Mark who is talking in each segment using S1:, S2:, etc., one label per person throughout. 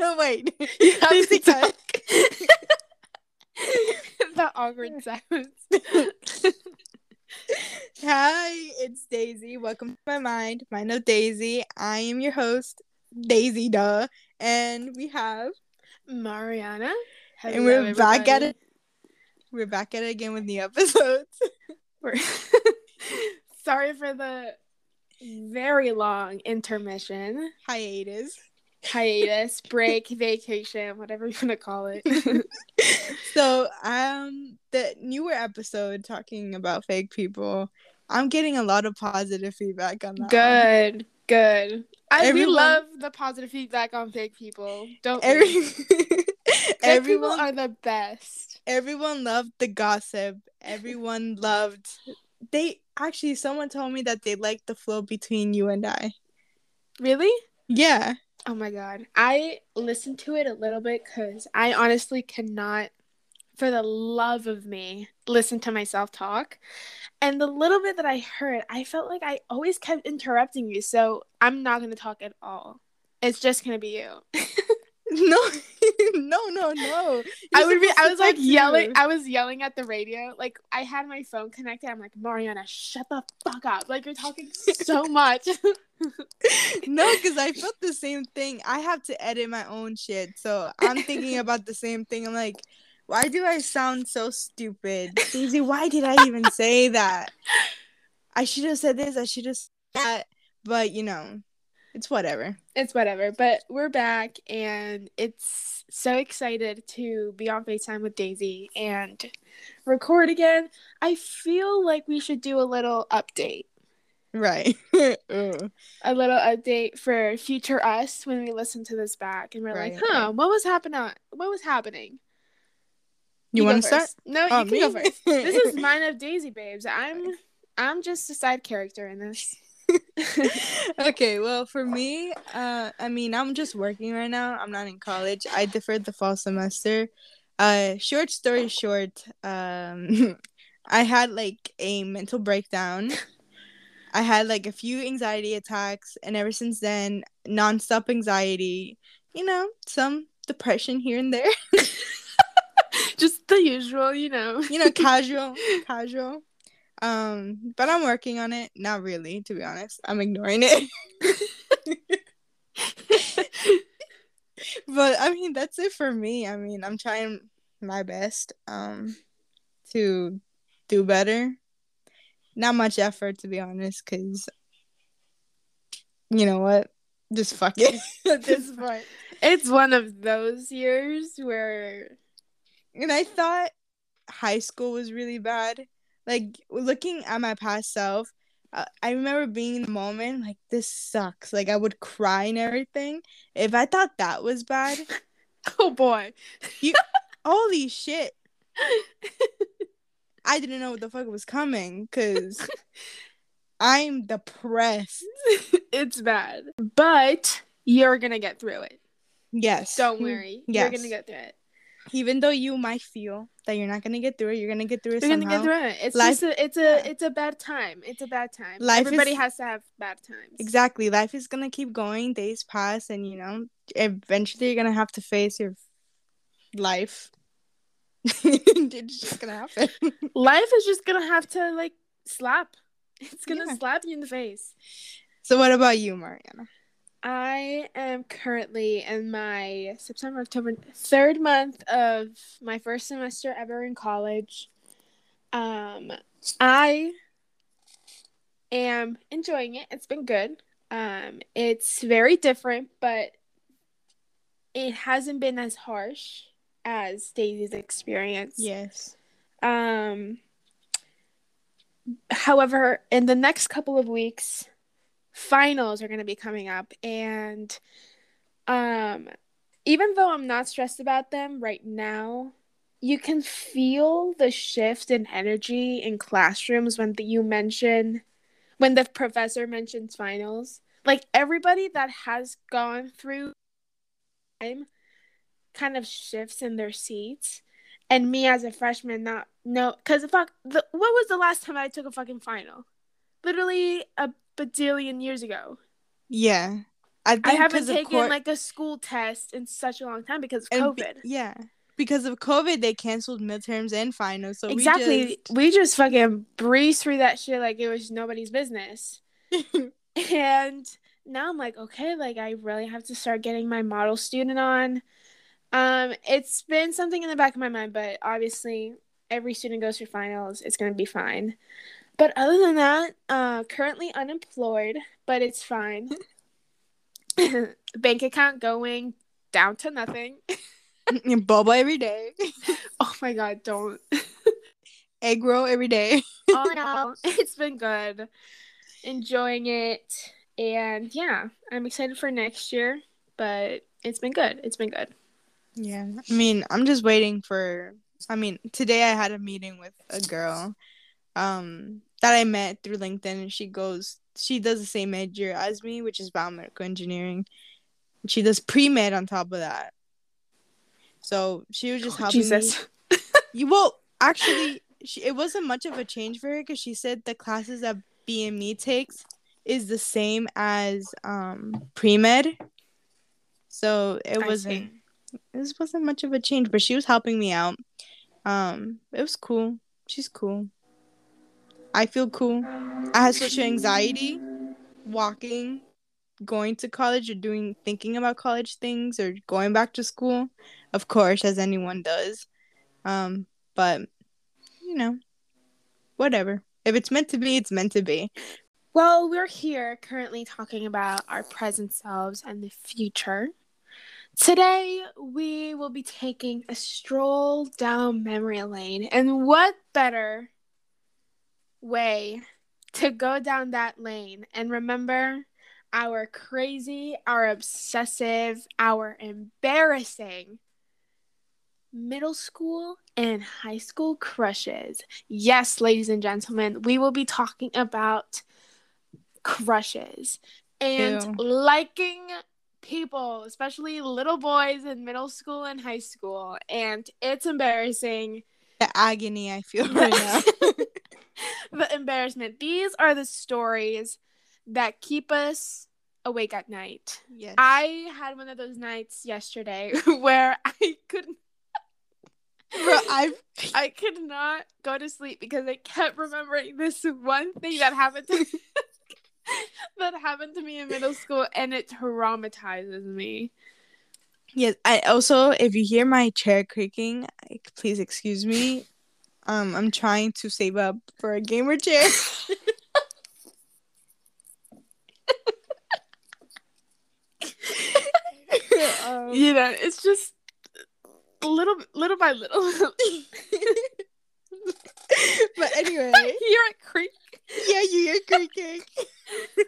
S1: no, wait.
S2: You have to
S1: cut.
S2: the awkward silence.
S1: Hi, it's Daisy. Welcome to my mind. Mind of Daisy. I am your host, Daisy Duh. And we have
S2: Mariana.
S1: and we're back at it. We're back at it again with new episodes.
S2: Sorry for the very long intermission,
S1: Hiatus.
S2: Hiatus, break, vacation, whatever you want to call it.
S1: So, um, the newer episode talking about fake people, I'm getting a lot of positive feedback on that. one.
S2: good, good. I
S1: Everyone-
S2: we love the positive feedback on fake people. Don't
S1: Every- everyone,
S2: people are the best.
S1: everyone loved the gossip. Everyone loved. They actually, someone told me that they liked the flow between you and I.
S2: Really?
S1: Yeah.
S2: Oh my god. I listened to it a little bit because I honestly cannot, for the love of me, listen to myself talk. And the little bit that I heard, I felt like I always kept interrupting you. So I'm not going to talk at all. It's just going to be you.
S1: No, no, no, no.
S2: I
S1: You're
S2: would be, I was like yelling.
S1: too.
S2: I was yelling at the radio. Like I had my phone connected. I'm like, Mariana, shut the fuck up. Like you're talking so much.
S1: no, because I felt the same thing. I have to edit my own shit, so I'm thinking about the same thing. I'm like, why do I sound so stupid, Daisy? Why did I even say that? I should have said this. I should have said that. But you know, it's whatever.
S2: it's whatever. But we're back and it's so excited to be on FaceTime with Daisy and record again. I feel like we should do a little update.
S1: Right.
S2: A little update for future us when we listen to this back and we're
S1: Right,
S2: like, huh, what was happening? What was happening?
S1: you
S2: go
S1: want to start?
S2: No,
S1: Oh,
S2: you can go first. This is Mind of Daisy Babes. I'm I'm just a side character in this.
S1: okay, well, for me, uh, I mean, I'm just working right now. I'm not in college. I deferred the fall semester. Uh, short story short, um, I had like a mental breakdown. I had like a few anxiety attacks, and ever since then, nonstop anxiety. You know, some depression here and there.
S2: just the usual, you know.
S1: You know, casual, casual. Um, but I'm working on it. Not really, to be honest. I'm ignoring it. but I mean that's it for me. I mean, I'm trying my best um to do better. Not much effort to be honest cuz you know what? Just fuck it.
S2: At this point. It's one of those years where
S1: and I thought high school was really bad. Like looking at my past self, uh, I remember being in the moment like this sucks. Like I would cry and everything. If I thought that was bad,
S2: oh boy.
S1: You holy shit. I didn't know what the fuck was coming because I'm depressed.
S2: it's bad. But you're gonna get through it.
S1: Yes.
S2: Don't worry.
S1: Yes.
S2: You're gonna get through it.
S1: Even though you might feel that you're not gonna get through it, you're gonna get through it
S2: You're
S1: somehow.
S2: gonna get through it. It's
S1: Life-
S2: just a, it's a
S1: yeah.
S2: it's a bad time. It's a bad time.
S1: Life
S2: Everybody
S1: is-
S2: has to have bad times.
S1: Exactly. Life is gonna keep going. Days pass, and you know, eventually you're gonna have to face your life. it's just gonna happen.
S2: Life is just gonna have to like slap. It's gonna
S1: Yeah.
S2: slap you in the face.
S1: So, what about you, Mariana?
S2: I am currently in my September, October, third month of my first semester ever in college. Um, I am enjoying it. It's been good. Um, it's very different, but it hasn't been as harsh as Daisy's experience.
S1: Yes.
S2: Um, however, in the next couple of weeks, finals are going to be coming up, and um, even though I'm not stressed about them right now, you can feel the shift in energy in classrooms when the, you mention when the professor mentions finals. Like everybody that has gone through time kind of shifts in their seats and me as a freshman not no because fuck the, what was the last time i took a fucking final literally a bajillion years ago
S1: Yeah. I, think
S2: I haven't taken
S1: cour-
S2: like a school test in such a long time because of
S1: and be-
S2: COVID.
S1: yeah, because of COVID, they canceled midterms and finals. So
S2: exactly.
S1: we just
S2: we just fucking breezed through that shit like it was nobody's business. and now I'm like, okay, like I really have to start getting my model student on. Um, it's been something in the back of my mind, but obviously every student goes through finals. It's gonna be fine. But other than that, uh, currently unemployed, but it's fine. Bank account going down to nothing.
S1: boba every day,
S2: Oh my god, don't.
S1: egg roll every day.
S2: oh no, it's been good. Enjoying it. And yeah, I'm excited for next year, but it's been good. It's been good.
S1: Yeah, I mean, I'm just waiting for. I mean, today I had a meeting with a girl, um, that I met through LinkedIn, and she goes, she does the same major as me, which is biomedical engineering. She does pre med on top of that. So she was just helping me.
S2: Jesus.
S1: You well, actually, she, it wasn't much of a change for her because she said the classes that BME takes is the same as um pre med. So it
S2: I
S1: wasn't
S2: see.
S1: This wasn't much of a change, but she was helping me out. Um, it was cool. She's cool. I feel cool. I had social anxiety walking, going to college or doing thinking about college things or going back to school. Of course, as anyone does. Um, but you know, whatever. If it's meant to be, it's meant to be.
S2: Well, we're here currently talking about our present selves and the future. Today, we will be taking a stroll down memory lane. And what better way to go down that lane and remember our crazy, our obsessive, our embarrassing middle school and high school crushes. Yes, ladies and gentlemen, we will be talking about crushes and
S1: Ew.
S2: liking people, especially little boys in middle school and high school. And it's embarrassing.
S1: The agony I feel right now.
S2: the embarrassment. These are the stories that keep us awake at night.
S1: yes.
S2: I had one of those nights yesterday where I couldn't
S1: Bro, I've
S2: I could not go to sleep because I kept remembering this one thing that happened to that happened to me in middle school and it traumatizes me.
S1: Yes, I also if you hear my chair creaking, like, please excuse me. Um, I'm trying to save up for a gamer chair. um,
S2: You know, it's just little little by little.
S1: but anyway,
S2: I hear it creak.
S1: yeah, you hear creaking.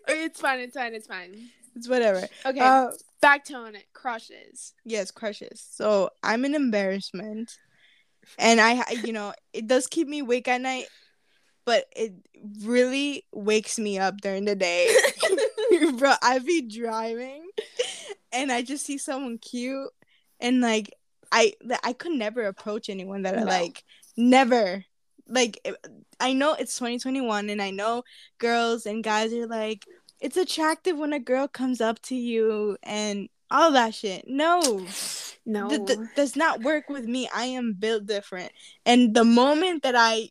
S2: It's fine, it's fine, it's fine.
S1: It's whatever.
S2: Okay,
S1: Uh,
S2: back to on it. Crushes.
S1: yes, crushes. So I'm an embarrassment, and I, you know, it does keep me awake at night, but it really wakes me up during the day. Bro, I be driving, and I just see someone cute, and like I, I could never approach anyone that I like. Never. Like I know it's 2021, and I know girls and guys are like, it's attractive when a girl comes up to you and all that shit. No,
S2: No.
S1: th- th- does not work with me. I am built different. And the moment that I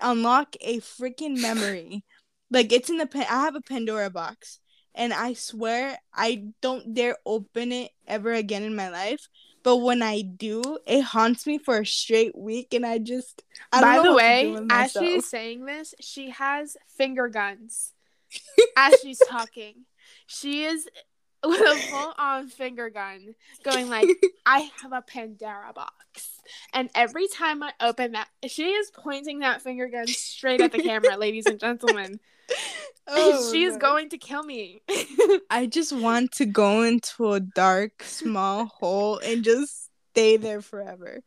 S1: unlock a freaking memory, like it's in the pen, I have a Pandora box, and I swear I don't dare open it ever again in my life. But when I do, it haunts me for a straight week, and I just I don't
S2: By the way, as she's saying this, she has finger guns as she's talking. She is with a full on finger gun going like, I have a Pandora box. And every time I open that, she is pointing that finger gun straight at the camera, ladies and gentlemen.
S1: Oh,
S2: she is
S1: no.
S2: going to kill me.
S1: I just want to go into a dark, small hole and just stay there forever.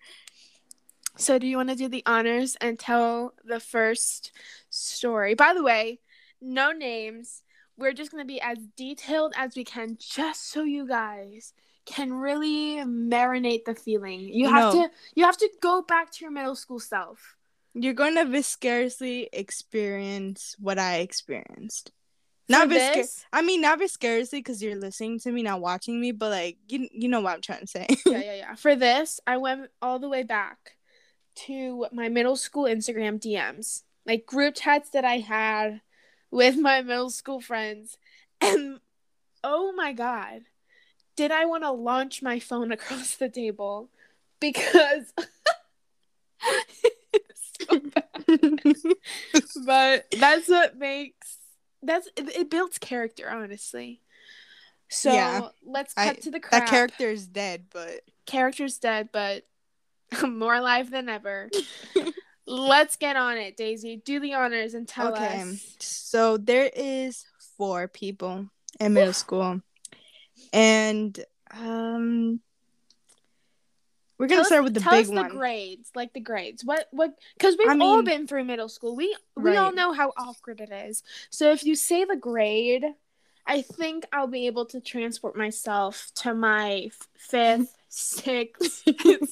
S2: so, do you want to do the honors and tell the first story? By the way, no names. We're just going to be as detailed as we can, just so you guys can really marinate the feeling. You have
S1: No.
S2: to you have to go back to your middle school self.
S1: You're going to vicariously experience what I experienced. Not viscar- I mean, not vicariously because you're listening to me, not watching me, but like you, you know what I'm trying to say.
S2: yeah, yeah, yeah. For this, I went all the way back to my middle school Instagram DMs, like group chats that I had with my middle school friends. And oh my God, did I want to launch my phone across the table? Because it's so bad. but that's what makes that's it, it builds character honestly so
S1: Yeah.
S2: let's cut
S1: I-
S2: to the crap
S1: that character is dead, but
S2: character's dead but more alive than ever let's get on it daisy. Do the honors and tell
S1: okay.
S2: us.
S1: So there is four people in middle school, and um, we're gonna
S2: tell
S1: start
S2: us,
S1: with the
S2: tell
S1: big
S2: us
S1: one.
S2: the grades like the grades. What what because we've
S1: I
S2: all been through middle school. We we all
S1: Right.
S2: know how awkward it is. So if you say the grade i think i'll be able to transport myself to my fifth sixth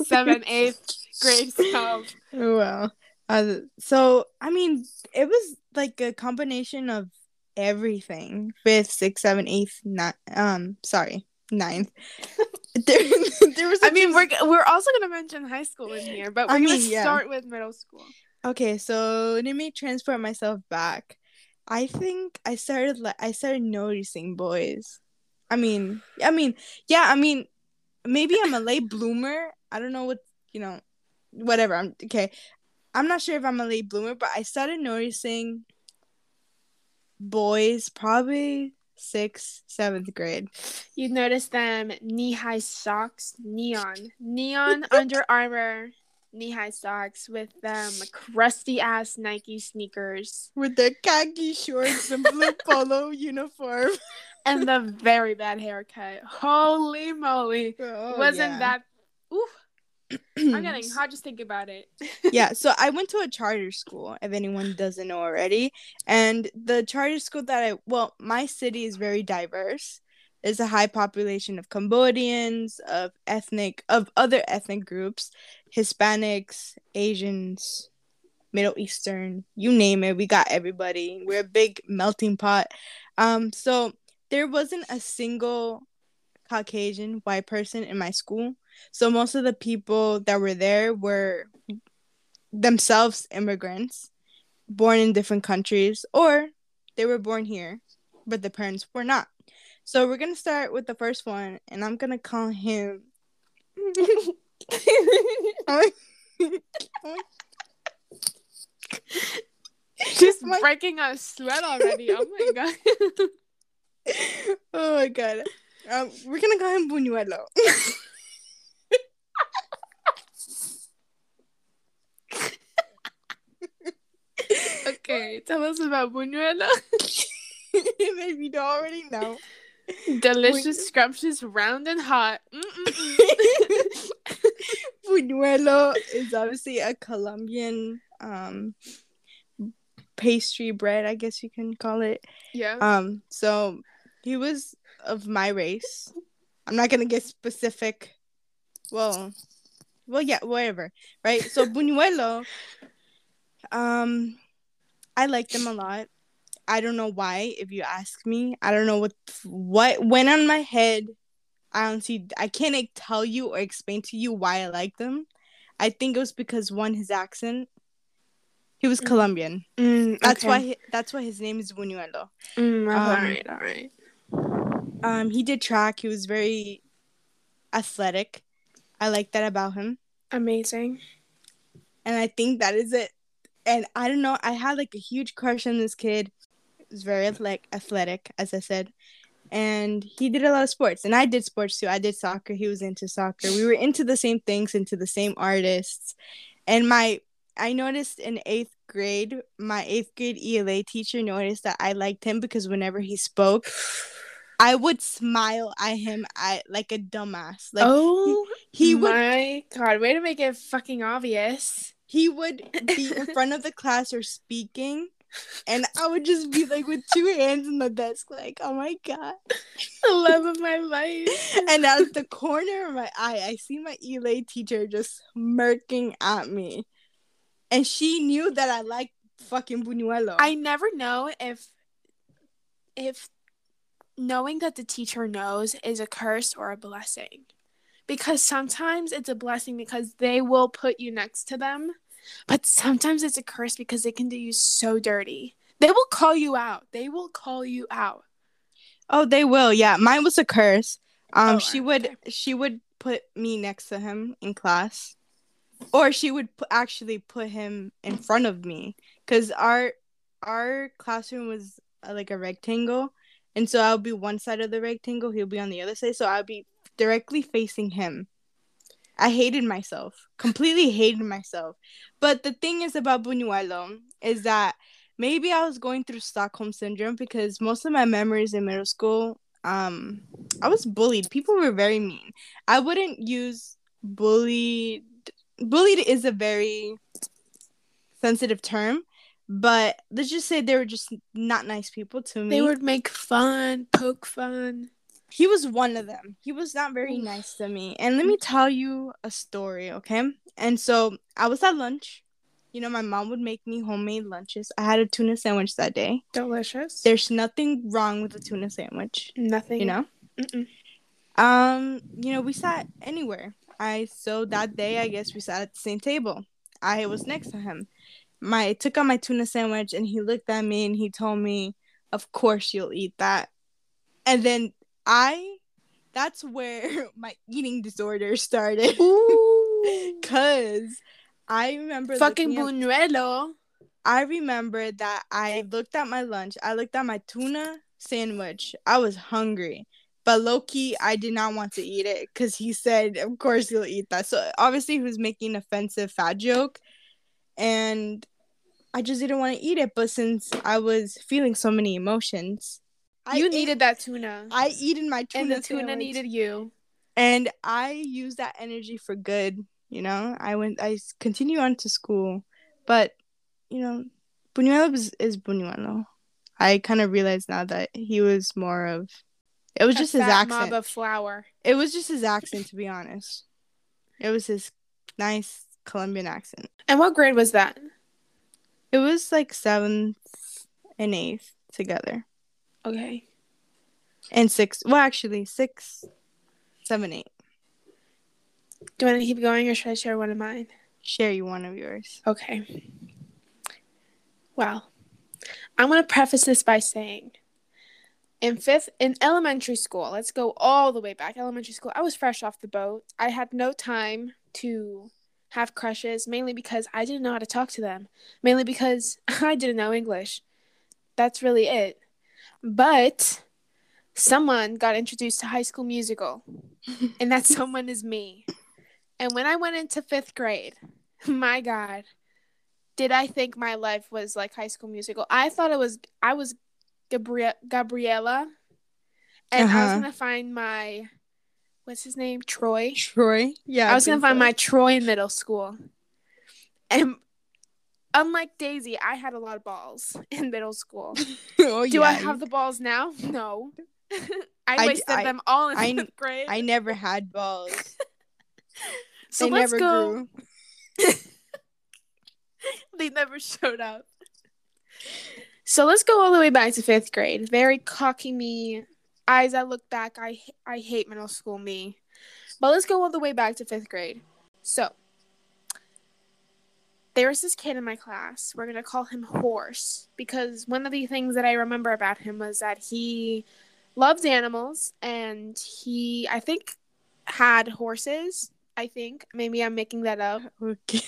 S2: seventh eighth grade self.
S1: Well, uh, so I mean, it was like a combination of everything. Fifth, sixth, seventh, eighth, nine. Um, sorry, ninth. there, there was.
S2: i mean we're we're also gonna mention high school in here but we're
S1: I
S2: gonna
S1: mean, yeah.
S2: start with middle school
S1: okay. So let me transport myself back. I think I started like I started noticing boys. I mean, I mean, yeah. I mean, maybe I'm a late bloomer. I don't know what you know. Whatever. I'm okay. I'm not sure if I'm a late bloomer, but I started noticing boys probably sixth, seventh grade.
S2: you notice them knee-high socks neon neon Under Armour knee-high socks with them crusty ass nike sneakers
S1: with their khaki shorts and blue polo uniform.
S2: and the very bad haircut. Holy moly.
S1: Oh,
S2: Wasn't
S1: yeah.
S2: that oof. I'm getting hot just thinking about it.
S1: yeah, so I went to a charter school, if anyone doesn't know already. And the charter school that I, well, my city is very diverse. There's a high population of Cambodians, of ethnic, of other ethnic groups, Hispanics, Asians, Middle Eastern, you name it. We got everybody. We're a big melting pot. Um, so there wasn't a single Caucasian white person in my school. So most of the people that were there were themselves immigrants, born in different countries, or they were born here, but the parents were not. So we're gonna start with the first one, and I'm gonna call him.
S2: Just
S1: My-
S2: breaking a sweat already. Oh my god.
S1: oh my god. Um, we're gonna call him Buñuelo.
S2: okay, tell us about buñuelo.
S1: if you don't already know.
S2: Delicious, scrumptious, round and hot.
S1: Buñuelo is obviously a Colombian um pastry bread, I guess you can call it.
S2: yeah.
S1: Um, so he was of my race. I'm not gonna get specific. Well, well, yeah, whatever, right? So Buñuelo, um, I like them a lot. I don't know why. If you ask me, I don't know what what went on my head. I don't see. I can't like, tell you or explain to you why I like them. I think it was because one, his accent. He was
S2: Mm.
S1: Colombian.
S2: Mm,
S1: That's
S2: okay.
S1: why. He, that's why his name is Buñuelo.
S2: Mm, all
S1: um,
S2: right, all right.
S1: Um, he did track. He was very athletic. I like that about him,
S2: Amazing.
S1: and I think that is it. And I don't know. I had like a huge crush on this kid. He was very like athletic, as I said, and he did a lot of sports, and I did sports too. I did soccer. He was into soccer. We were into the same things, into the same artists, and my I noticed in eighth grade, my eighth grade ELA teacher noticed that I liked him because whenever he spoke, I would smile at him I like a dumbass. Like
S2: oh,
S1: he would
S2: my god! Way to make it fucking obvious.
S1: He would be in front of the class or speaking and I would just be like with two hands in the desk, like, oh my god.
S2: The love of my life.
S1: And out of the corner of my eye, I see my ELA teacher just smirking at me. And she knew that I liked fucking Buñuelo.
S2: I never know if if knowing that the teacher knows is a curse or a blessing. Because sometimes it's a blessing because they will put you next to them, but sometimes it's a curse because they can do you so dirty. They will call you out. They will call you out.
S1: Oh, they will. Yeah, mine was a curse. Um,
S2: Oh,
S1: she would she would put me next to him in class, or she would pu- actually put him in front of me because our our classroom was uh, like a rectangle, and so I'll be one side of the rectangle, he'll be on the other side, so I'll be directly facing him. I hated myself, completely hated myself. But the thing is about Buñuelo is that maybe I was going through Stockholm syndrome because most of my memories in middle school, um, I was bullied. People were very mean. I wouldn't use bullied. Bullied is a very sensitive term, but let's just say they were just not nice people to me.
S2: They would make fun, poke fun.
S1: He was one of them. He was not very nice to me. And let me tell you a story, okay? And so I was at lunch. You know, my mom would make me homemade lunches. I had a tuna sandwich that day.
S2: Delicious.
S1: There's nothing wrong with a tuna sandwich,
S2: Nothing.
S1: you know?
S2: Mm-mm.
S1: Um, you know, we sat anywhere. I so that day I guess we sat at the same table. I was next to him. My I took out my tuna sandwich and he looked at me and he told me, Of course you'll eat that. And then I that's where my eating disorder started. Cause I remember
S2: Fucking buñuelo.
S1: I remember that I looked at my lunch. I looked at my tuna sandwich. I was hungry. But low key, I did not want to eat it because he said, Of course you'll eat that. So obviously, he was making an offensive fat joke. And I just didn't want to eat it. But since I was feeling so many emotions, I
S2: you
S1: ate-
S2: needed that tuna.
S1: I eaten my tuna
S2: and the tuna
S1: sandwich.
S2: needed you.
S1: and I used that energy for good. You know, I went, I continue on to school, but you know, Buñuelo is, is Buñuelo. I kind of realized now that he was more of. It was
S2: A
S1: just his accent.
S2: mob of flour.
S1: It was just his accent, to be honest. It was his nice Colombian accent.
S2: And what grade was that?
S1: It was like seventh and eighth together,
S2: Okay.
S1: and six. Well, actually, six, seven, eight.
S2: Do you want to keep going or should I share one of mine?
S1: Share you one of yours.
S2: Okay. Well, I'm going to preface this by saying in fifth, in elementary school, let's go all the way back. Elementary school, I was fresh off the boat. I had no time to have crushes, mainly because I didn't know how to talk to them, mainly because I didn't know English. That's really it. But someone got introduced to High School Musical, and that someone is me. And when I went into fifth grade, my God, did I think my life was like High School Musical? I thought it was. I was Gabri- Gabriella, and I was
S1: Uh-huh.
S2: gonna find my what's his name, Troy.
S1: Troy. Yeah.
S2: I was gonna find
S1: so.
S2: my Troy in middle school, and unlike Daisy, I had a lot of balls in middle school.
S1: oh,
S2: Do I have the balls now? No. I
S1: I-
S2: wasted
S1: I-
S2: them all in
S1: I-
S2: fifth grade.
S1: I never had balls.
S2: so
S1: they
S2: let's
S1: never
S2: go.
S1: grew.
S2: they never showed up. So let's go all the way back to fifth grade. Very cocky me. As I look back, I I hate middle school me. But let's go all the way back to fifth grade. So there was this kid in my class. We're gonna call him Horse because one of the things that I remember about him was that he loved animals and he I think had horses. I think maybe I'm making that up.
S1: Okay.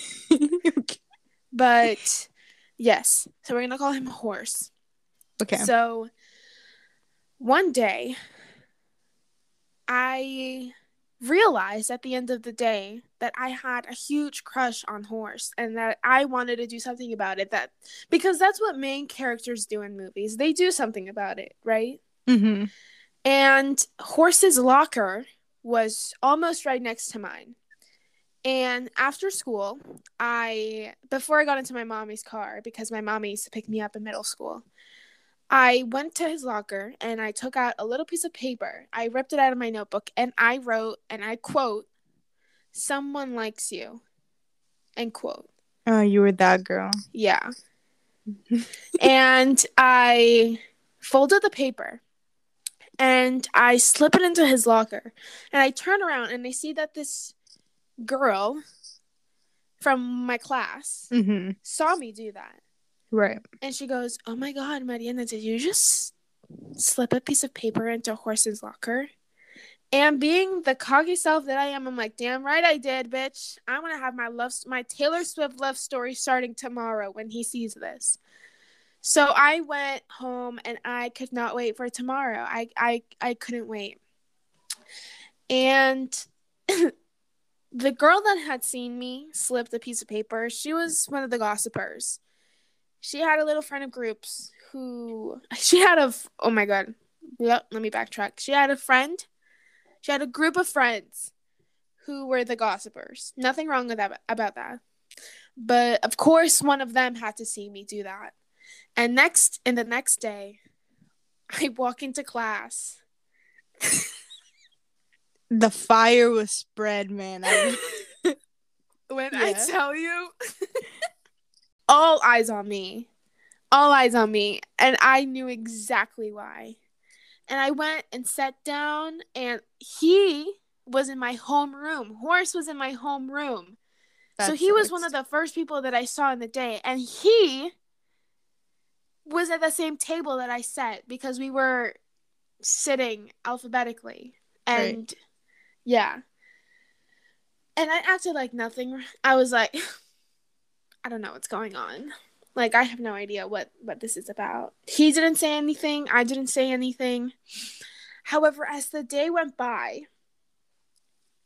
S1: okay.
S2: But yes, so we're gonna call him Horse.
S1: Okay.
S2: So one day, I realized at the end of the day that I had a huge crush on Horse and that I wanted to do something about it. That because that's what main characters do in movies. They do something about it, right?
S1: mm-hmm.
S2: And Horse's locker was almost right next to mine. And after school, I before I got into my mommy's car because my mommy used to pick me up in middle school. I went to his locker and I took out a little piece of paper. I ripped it out of my notebook and I wrote and I quote, "Someone likes you." End quote.
S1: Oh, you were that girl.
S2: Yeah. and I folded the paper and I slip it into his locker. And I turn around and I see that this girl from my class
S1: Mm-hmm.
S2: saw me do that.
S1: Right.
S2: And she goes, Oh my God, Mariana, did you just slip a piece of paper into a horse's locker? And being the coggy self that I am, I'm like, damn right I did, bitch. I'm gonna have my love, my Taylor Swift love story starting tomorrow when he sees this. So I went home and I could not wait for tomorrow. I I I couldn't wait. And the girl that had seen me slip the piece of paper, she was one of the gossipers. She had a little friend of groups who she had a oh my god. Yep, let me backtrack. She had a friend. She had a group of friends who were the gossipers. Nothing wrong with that about that. But of course one of them had to see me do that. And next and the next day I walk into class.
S1: The fire was spread, man. I-
S2: when I tell you, all eyes on me, all eyes on me, and I knew exactly why. And I went and sat down, and he was in my home room. Horse was in my home room. so
S1: That
S2: he was one of the first people that I saw in the day, and he was at the same table that I sat because we were sitting alphabetically.
S1: Right.
S2: And yeah. And I acted like nothing. I was like, I don't know what's going on. Like I have no idea what what this is about. He didn't say anything. I didn't say anything. However, as the day went by,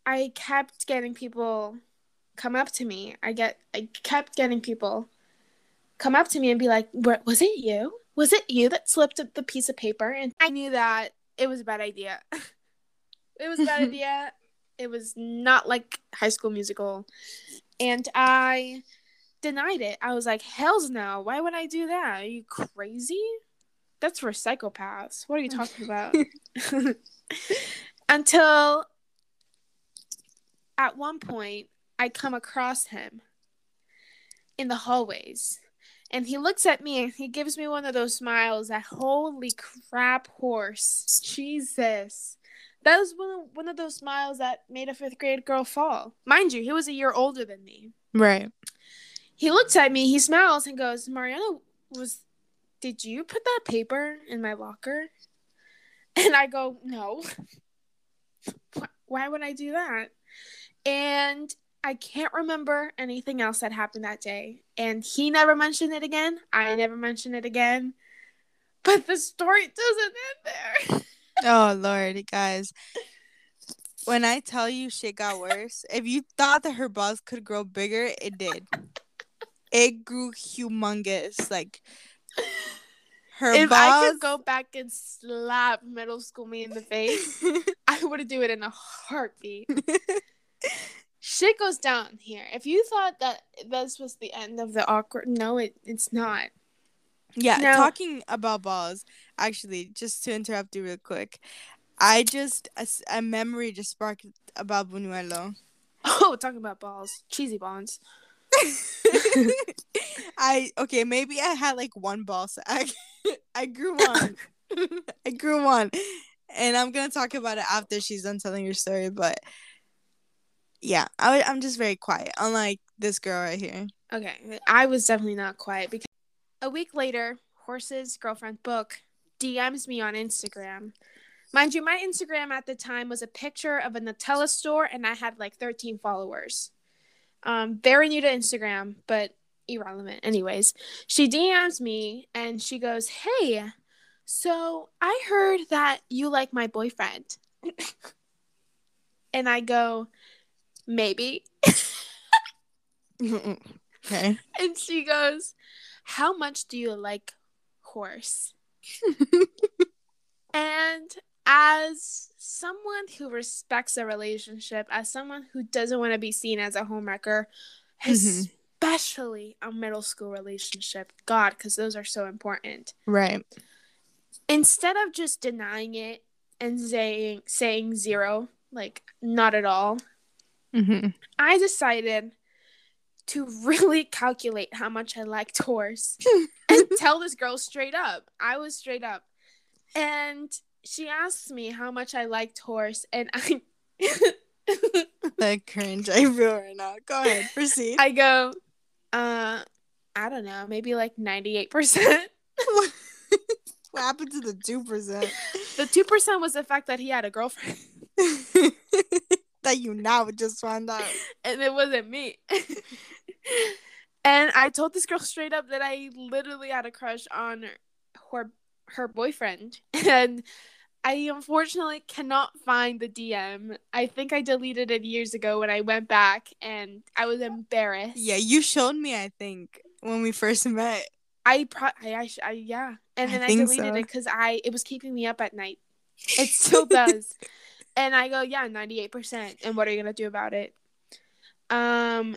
S2: I kept getting people come up to me. I get I kept getting people come up to me and be like, "Wa- "Was it you? Was it you that slipped the piece of paper?" And I knew that it was a bad idea. it was a bad idea. It was not like High School Musical, and I denied it. I was like, "Hell's no! Why would I do that? Are you crazy? That's for psychopaths. What are you talking about?" Until at one point, I come across him in the hallways. And he looks at me and he gives me one of those smiles that holy crap horse. Jesus. That was one of, one of those smiles that made a fifth grade girl fall. Mind you, he was a year older than me.
S1: right.
S2: He looks at me, he smiles and goes, Mariana, was did you put that paper in my locker? And I go, No. Why would I do that? And I can't remember anything else that happened that day. And he never mentioned it again. I never mentioned it again. But the story doesn't end there.
S1: Oh Lord, guys. When I tell you shit got worse, if you thought that her balls could grow bigger, it did. It grew humongous. Like her
S2: if
S1: balls.
S2: I could go back and slap middle school me in the face, I would do it in a heartbeat. Shit goes down here. If you thought that this was the end of the awkward, no, it it's not.
S1: yeah,
S2: Now-
S1: talking about balls. Actually, just to interrupt you real quick, I just a memory just sparked about Buñuelo.
S2: Oh, talking about balls, cheesy bonds.
S1: I okay, maybe I had like one ball sack. I grew one. I grew one. And I'm gonna talk about it after she's done telling her story, but yeah, I am just very quiet, unlike this girl right here.
S2: Okay, I was definitely not quiet because a week later, Horse's girlfriend Book DMs me on Instagram. Mind you, my Instagram at the time was a picture of a Nutella store, and I had like 13 followers. Um, very new to Instagram, but irrelevant. Anyways, she DMs me and she goes, "Hey, so I heard that you like my boyfriend," and I go, "Maybe."
S1: okay.
S2: And she goes, How much do you like horse? and as someone who respects a relationship, as someone who doesn't want to be seen as a homewrecker,
S1: Mhm.
S2: especially a middle school relationship, God, because those are so important.
S1: Right.
S2: Instead of just denying it and saying saying zero, like not at all,
S1: hmm
S2: I decided to really calculate how much I liked horse and tell this girl straight up. I was straight up. and she asked me how much I liked horse, and I.
S1: the cringe I feel right now. Go ahead, proceed.
S2: I go, uh, I don't know, maybe like ninety eight percent.
S1: What happened to the two percent?
S2: The two percent was the fact that he had a girlfriend,
S1: that you now just found out.
S2: and it wasn't me. and I told this girl straight up that I literally had a crush on her her boyfriend, and I unfortunately cannot find the DM. I think I deleted it years ago when I went back, and I was embarrassed.
S1: Yeah, you showed me. I think when we first met.
S2: I pro I, I, I yeah, and then I,
S1: think
S2: deleted
S1: so.
S2: it because I it was keeping me up at night. It still does. and I go, yeah, ninety eight percent. And what are you gonna do about it? Um,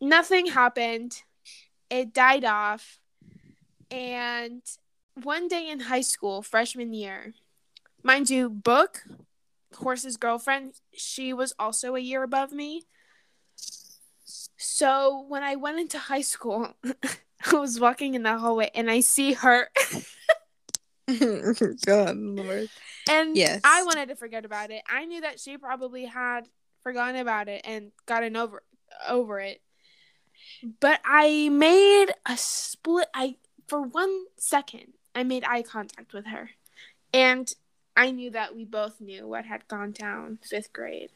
S2: nothing happened. It died off, and one day in high school, freshman year, mind you, book horse's girlfriend. She was also a year above me. So when I went into high school, I was walking in the hallway and I see her
S1: God Lord.
S2: and
S1: Yes.
S2: I wanted to forget about it. I knew that she probably had forgotten about it and gotten over over it. But I made a split I for one second I made eye contact with her. And I knew that we both knew what had gone down 5th grade.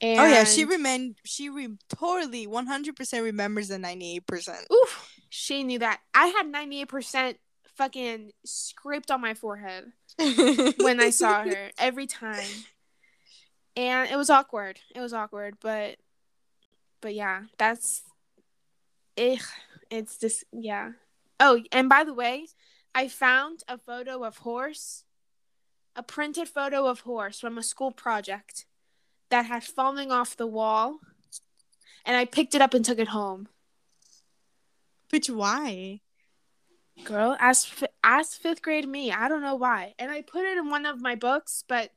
S2: And
S1: Oh yeah, she remained. she re- totally one hundred percent remembers the ninety eight percent.
S2: Oof, she knew that. I had 98% fucking scraped on my forehead when I saw her every time. And it was awkward. It was awkward, but but yeah, that's it. It's just yeah. Oh, and by the way, I found a photo of horse, a printed photo of horse from a school project that had fallen off the wall, and I picked it up and took it home.
S1: Which why?
S2: Girl, ask ask fifth grade me, I don't know why, and I put it in one of my books. But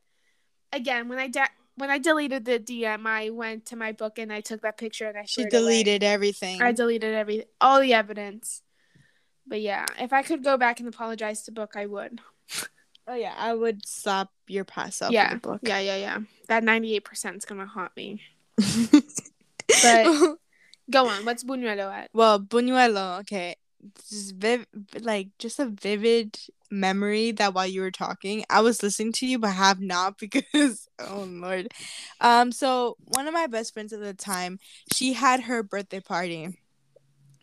S2: again, when I de- when I deleted the DM, I went to my book and I took that picture and I
S1: She
S2: threw it away.
S1: deleted everything.
S2: I deleted every all the evidence. But yeah, if I could go back and apologize to book, I would.
S1: oh yeah, I would stop your pass up
S2: yeah,
S1: the book.
S2: yeah, yeah, yeah. That ninety eight percent is gonna haunt me. But- Go on. What's Buñuelo at?
S1: well, Buñuelo, okay. Just viv- like just a vivid memory that while you were talking, I was listening to you but have not because oh lord. Um so one of my best friends at the time, she had her birthday party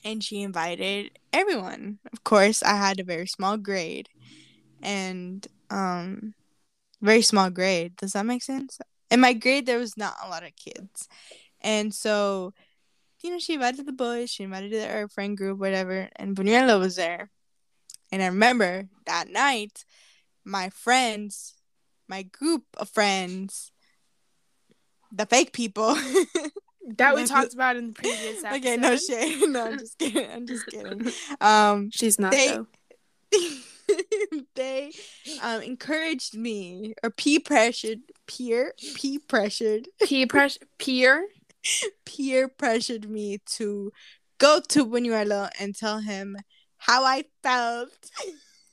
S1: and she invited everyone. Of course, I had a very small grade and um very small grade. Does that make sense? In my grade there was not a lot of kids. And so you know, she invited the boys, she invited her friend group, whatever, and Buñuelo was there. And I remember that night, my friends, my group of friends, the fake people.
S2: That we talked about in the previous episode.
S1: okay, no shade. No, I'm just kidding. I'm just kidding. Um,
S2: She's not
S1: They-
S2: though.
S1: they um encouraged me or peer pressured peer peer pressured
S2: Peer pressure. Peer.
S1: peer pressured me to go to Buñuelo and tell him how I felt.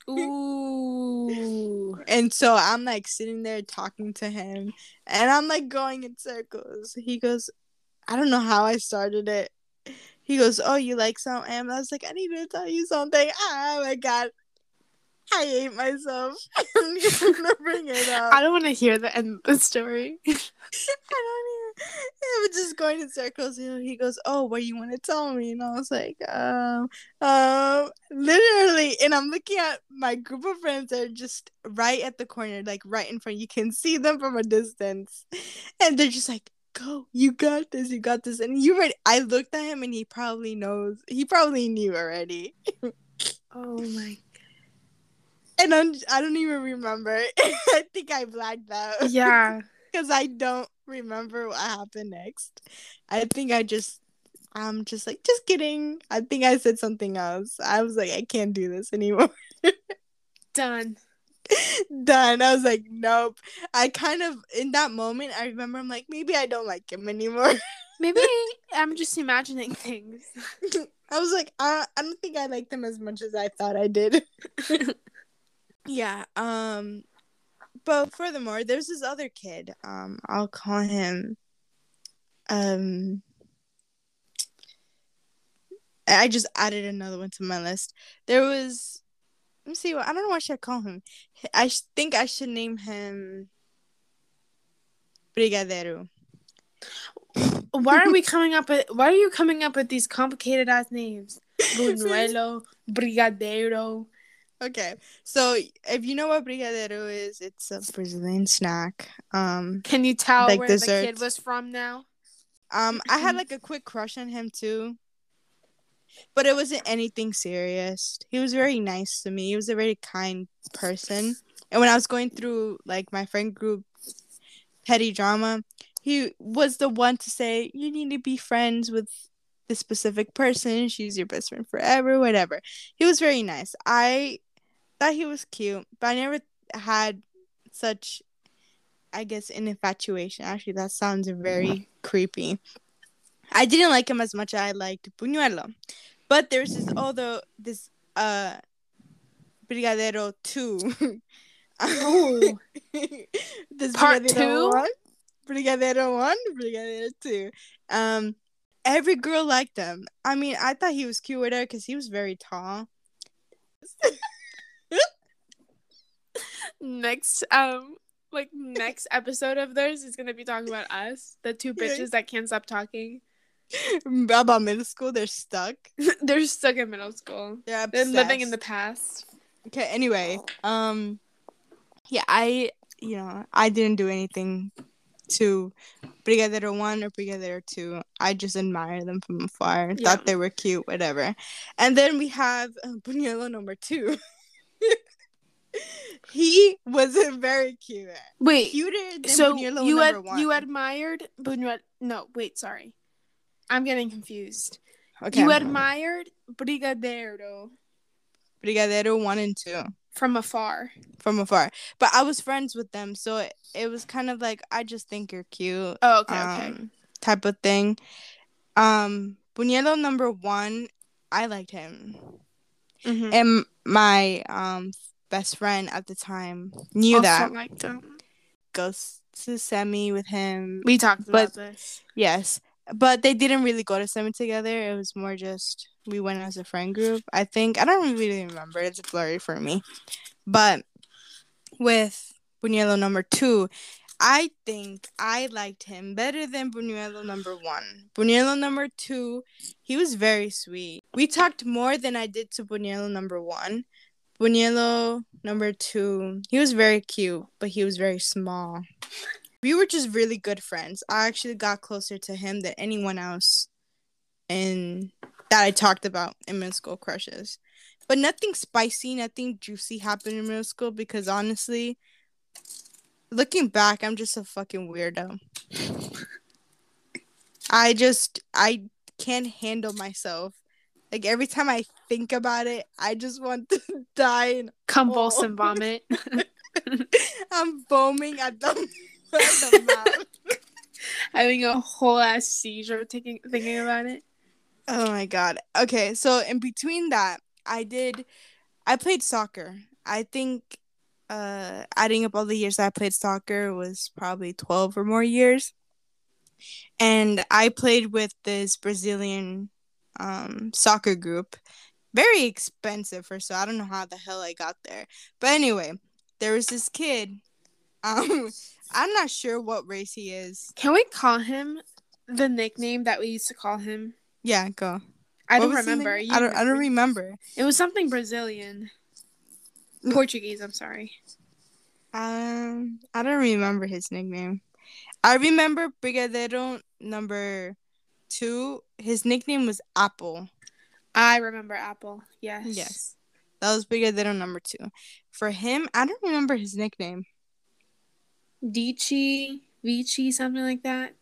S2: Ooh.
S1: And so I'm like sitting there talking to him and I'm like going in circles. He goes, I don't know how I started it. He goes, Oh, you like something? And I was like, I need to tell you something. Oh my god. I hate myself. I'm gonna bring it up.
S2: I don't want to hear the end of the story.
S1: I don't even. I was just going in circles. You know, he goes, "Oh, what do you want to tell me?" And I was like, "Um, um, literally." And I'm looking at my group of friends that are just right at the corner, like right in front. You can see them from a distance, and they're just like, "Go, you got this, you got this." And you ready? I looked at him, and he probably knows. He probably knew already.
S2: Oh my.
S1: And I'm, I don't even remember. I think I blacked out.
S2: Yeah.
S1: because I don't remember what happened next. I think I just, I'm just like, just kidding. I think I said something else. I was like, I can't do this anymore.
S2: Done.
S1: Done. I was like, nope. I kind of, in that moment, I remember I'm like, maybe I don't like him anymore.
S2: Maybe I'm just imagining things.
S1: I was like, I, I don't think I liked him as much as I thought I did. yeah. Um. But furthermore, there's this other kid. Um. I'll call him. Um. I just added another one to my list. There was. Let me see. What I don't know what should I call him. I think I should name him. Brigadeiro.
S2: Why are we coming up with? Why are you coming up with these complicated ass names? Buñuelo, Brigadeiro.
S1: Okay, so if you know what brigadeiro is, it's a Brazilian snack. Um,
S2: Can you tell
S1: Like
S2: where the kid was from now?
S1: um, I had like a quick crush on him too, but it wasn't anything serious. He was very nice to me. He was a very kind person, and when I was going through like my friend group petty drama, he was the one to say you need to be friends with this specific person. She's your best friend forever, whatever. He was very nice. I thought he was cute, but I never had such, I guess, an infatuation. Actually, that sounds very creepy. I didn't like him as much as I liked Buñuelo, but there's this other this uh Brigadeiro two.
S2: Oh.
S1: this
S2: Part
S1: Brigadeiro
S2: two?
S1: one, Brigadeiro one, Brigadeiro two. Um, every girl liked him. I mean, I thought he was cute with her because he was very tall.
S2: Next, um, like next episode of theirs is gonna be talking about us, the two bitches that can't stop talking.
S1: About middle school, they're stuck.
S2: They're stuck in middle school.
S1: They're
S2: They're living in the past.
S1: Okay, anyway, um yeah, I you know, I didn't do anything to Brigadeiro 1 or Brigadeiro 2. I just admire them from afar.
S2: Yeah.
S1: Thought they were cute, whatever. And then we have uh, Buñuelo number 2. he was very cute.
S2: Wait,
S1: Cuter
S2: so
S1: Buñuelo
S2: you
S1: number
S2: ad-
S1: 1.
S2: you admired Buñuel? No, wait, sorry, I'm getting confused.
S1: okay.
S2: You admired Brigadeiro
S1: Brigadeiro 1 and 2
S2: from afar.
S1: from afar. But I was friends with them, so it, it was kind of like I just think you're cute.
S2: Oh, okay, okay.
S1: um, type of thing. Um, Buñuelo number one, I liked him,
S2: Mhm.
S1: and my um best friend at the time knew that.
S2: I Also
S1: that.
S2: liked him.
S1: Goes to semi with him.
S2: We talked
S1: But-
S2: about this.
S1: Yes, but they didn't really go to semi together. It was more just we went as a friend group. I think I don't really remember. It's a blurry for me, but with Buñuelo number two. I think I liked him better than Buñuelo number one. Buñuelo number two, he was very sweet. We talked more than I did to Buñuelo number one. Buñuelo number two, he was very cute, but he was very small. We were just really good friends. I actually got closer to him than anyone else in that I talked about in middle school crushes. But nothing spicy, nothing juicy happened in middle school because honestly, looking back, I'm just a fucking weirdo. I just I can't handle myself. Like every time I think about it, I just want to die and
S2: Convulsive
S1: Oh.
S2: vomit.
S1: I'm foaming at the, at the mouth.
S2: Having a whole ass seizure taking thinking about it.
S1: Oh my god. Okay, so in between that, I did I played soccer. I think uh adding up all the years that I played soccer was probably 12 or more years. And I played with this Brazilian um soccer group. Very expensive for so I don't know how the hell I got there. But anyway, there was this kid. Um I'm not sure what race he is.
S2: Can we call him the nickname that we used to call him?
S1: Yeah, go.
S2: I
S1: What
S2: don't remember.
S1: I don't I don't
S2: remember?
S1: remember.
S2: It was something Brazilian. Portuguese, I'm sorry.
S1: Um, I don't remember his nickname. I remember Brigadeiro number two. His nickname was Apple.
S2: I remember Apple. Yes.
S1: Yes, that was Brigadeiro number two. For him, I don't remember his nickname.
S2: Dici, Vici, something like that.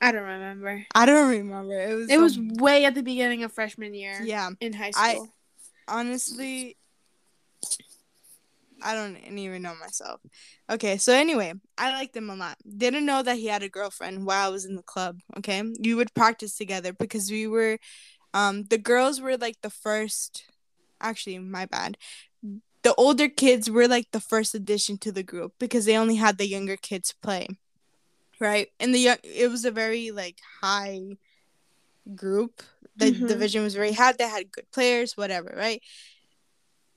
S2: I don't remember.
S1: I don't remember. It was.
S2: It was way at the beginning of freshman year
S1: yeah.
S2: in high school.
S1: I-
S2: school.
S1: Honestly, I don't even know myself. Okay, so anyway, I liked him a lot. Didn't know that he had a girlfriend while I was in the club. Okay, we would practice together because we were, um, the girls were like the first. Actually, my bad. The older kids were like the first addition to the group because they only had the younger kids play, right? And the young, it was a very like high group. The
S2: Mhm.
S1: division was very high. They had good players, whatever, right?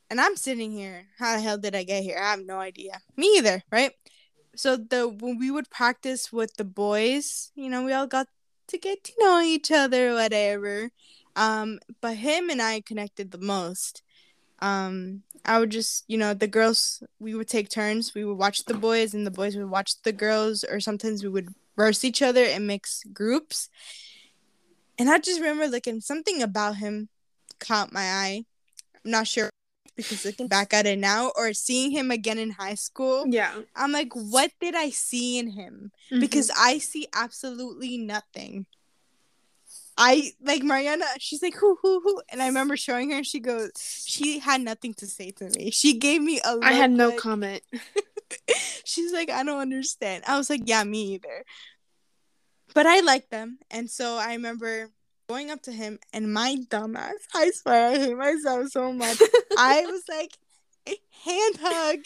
S1: And I'm sitting here. How the hell did I get here? I have no idea. Me either, right? So the when we would practice with the boys, you know, we all got to get to know each other, whatever. Um, but him and I connected the most. Um, I would just, you know, the girls we would take turns. We would watch the boys, and the boys would watch the girls, or sometimes we would verse each other and mix groups. And I just remember looking something about him caught my eye. I'm not sure because looking back at it now or seeing him again in high school,
S2: Yeah.
S1: I'm like, what did I see in him? Mm-hmm. Because I see absolutely nothing. I like Mariana, she's like, who, who, who? And I remember showing her, and she goes, she had nothing to say to me. She gave me a
S2: I had no
S1: like-
S2: comment.
S1: She's like, I don't understand. I was like, yeah, me either. But I like them. And so I remember going up to him and my dumbass, I swear I hate myself so much. I was like, hand hug.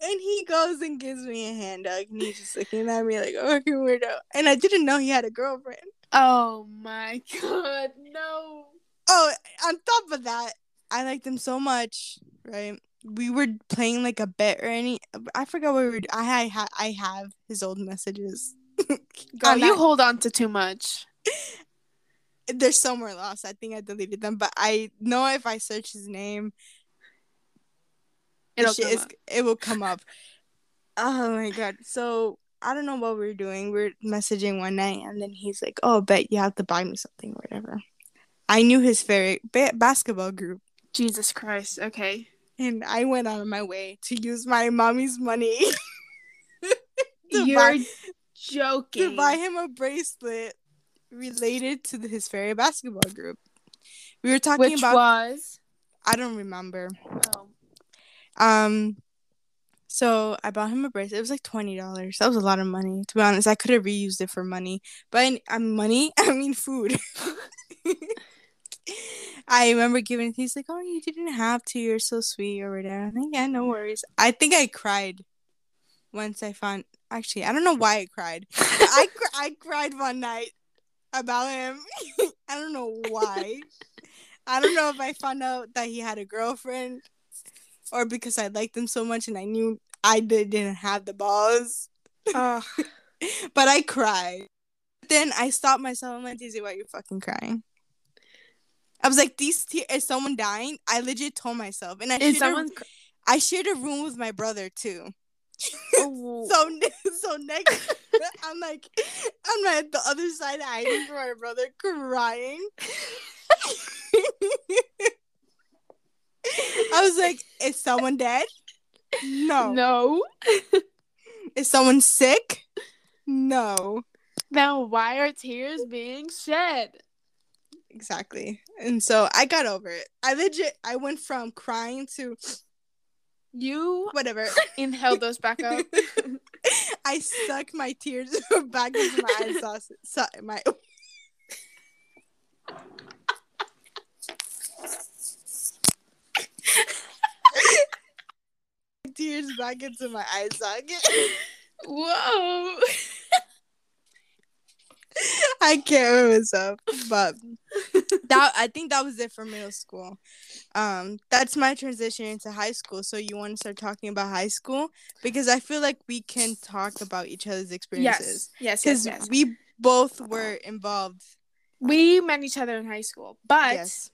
S1: and he goes and gives me a hand hug and he's just looking at me like a fucking weirdo. And I didn't know he had a girlfriend.
S2: Oh my god, no.
S1: Oh, on top of that, I liked him so much, right? We were playing like a bet or any. I forgot what we were. I I I have his old messages.
S2: Oh,
S1: I'm
S2: you hold on to too much.
S1: they're somewhere lost. I think I deleted them, but I know if I search his name,
S2: It'll come
S1: is- it will come up. Oh my god! So I don't know what we were doing. We are messaging one night, and then he's like, "Oh, bet you have to buy me something, or whatever." I knew his favorite ba- basketball group.
S2: Jesus Christ. Okay.
S1: And I went out of my way to use my mommy's money
S2: You're
S1: buy,
S2: joking.
S1: to buy him a bracelet related to the, his fairy basketball group. We were talking
S2: Which
S1: about
S2: was
S1: I don't remember.
S2: oh.
S1: Um so I bought him a bracelet. It was like twenty dollars. That was a lot of money. To be honest, I could have reused it for money. But I, uh, money, I mean food. I remember giving. He's like, "Oh, you didn't have to. You're so sweet or whatever." I'm like, "Yeah, no worries." I think I cried once I found. Actually, I don't know why I cried. I cr- I cried one night about him. I don't know why. I don't know if I found out that he had a girlfriend or because I liked him so much and I knew I did, didn't have the balls.
S2: Ugh.
S1: But I cried. Then I stopped myself. I'm like, Daisy, why are you fucking crying? I was like, these is someone dying? I legit told myself, and I
S2: Is
S1: shared
S2: someone
S1: I shared a room with my brother too.
S2: oh,
S1: So so next, I'm like, I'm at the other side hiding from my brother, crying. I was like, is someone dead? No.
S2: no.
S1: Is someone sick? No.
S2: Now why are tears being shed?
S1: Exactly. And so I got over it. I legit I went from crying to
S2: You
S1: whatever.
S2: inhale those back up.
S1: I sucked my tears back into my eyes sauce. So, my tears back into my eye socket.
S2: Whoa.
S1: I can't remember myself, but that I think that was it for middle school. Um, that's my transition into high school. So you want to start talking about high school because I feel like we can talk about each other's experiences
S2: Yes. Yes. Yes.
S1: because
S2: yes.
S1: we both were involved.
S2: We met each other in high school, but
S1: yes.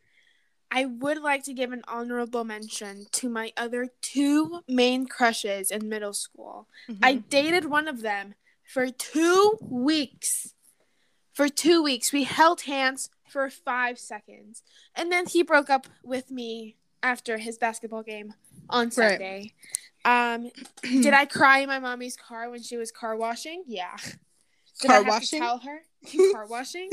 S2: I would like to give an honorable mention to my other two main crushes in middle school. I
S1: Mhm.
S2: dated one of them for two weeks. For two weeks, we held hands for five seconds. And then he broke up with me after his basketball game on
S1: Right.
S2: Sunday. Um, did I cry in my mommy's car when she was car washing? Yeah. Did
S1: Car
S2: I have
S1: washing?
S2: to tell her? car washing?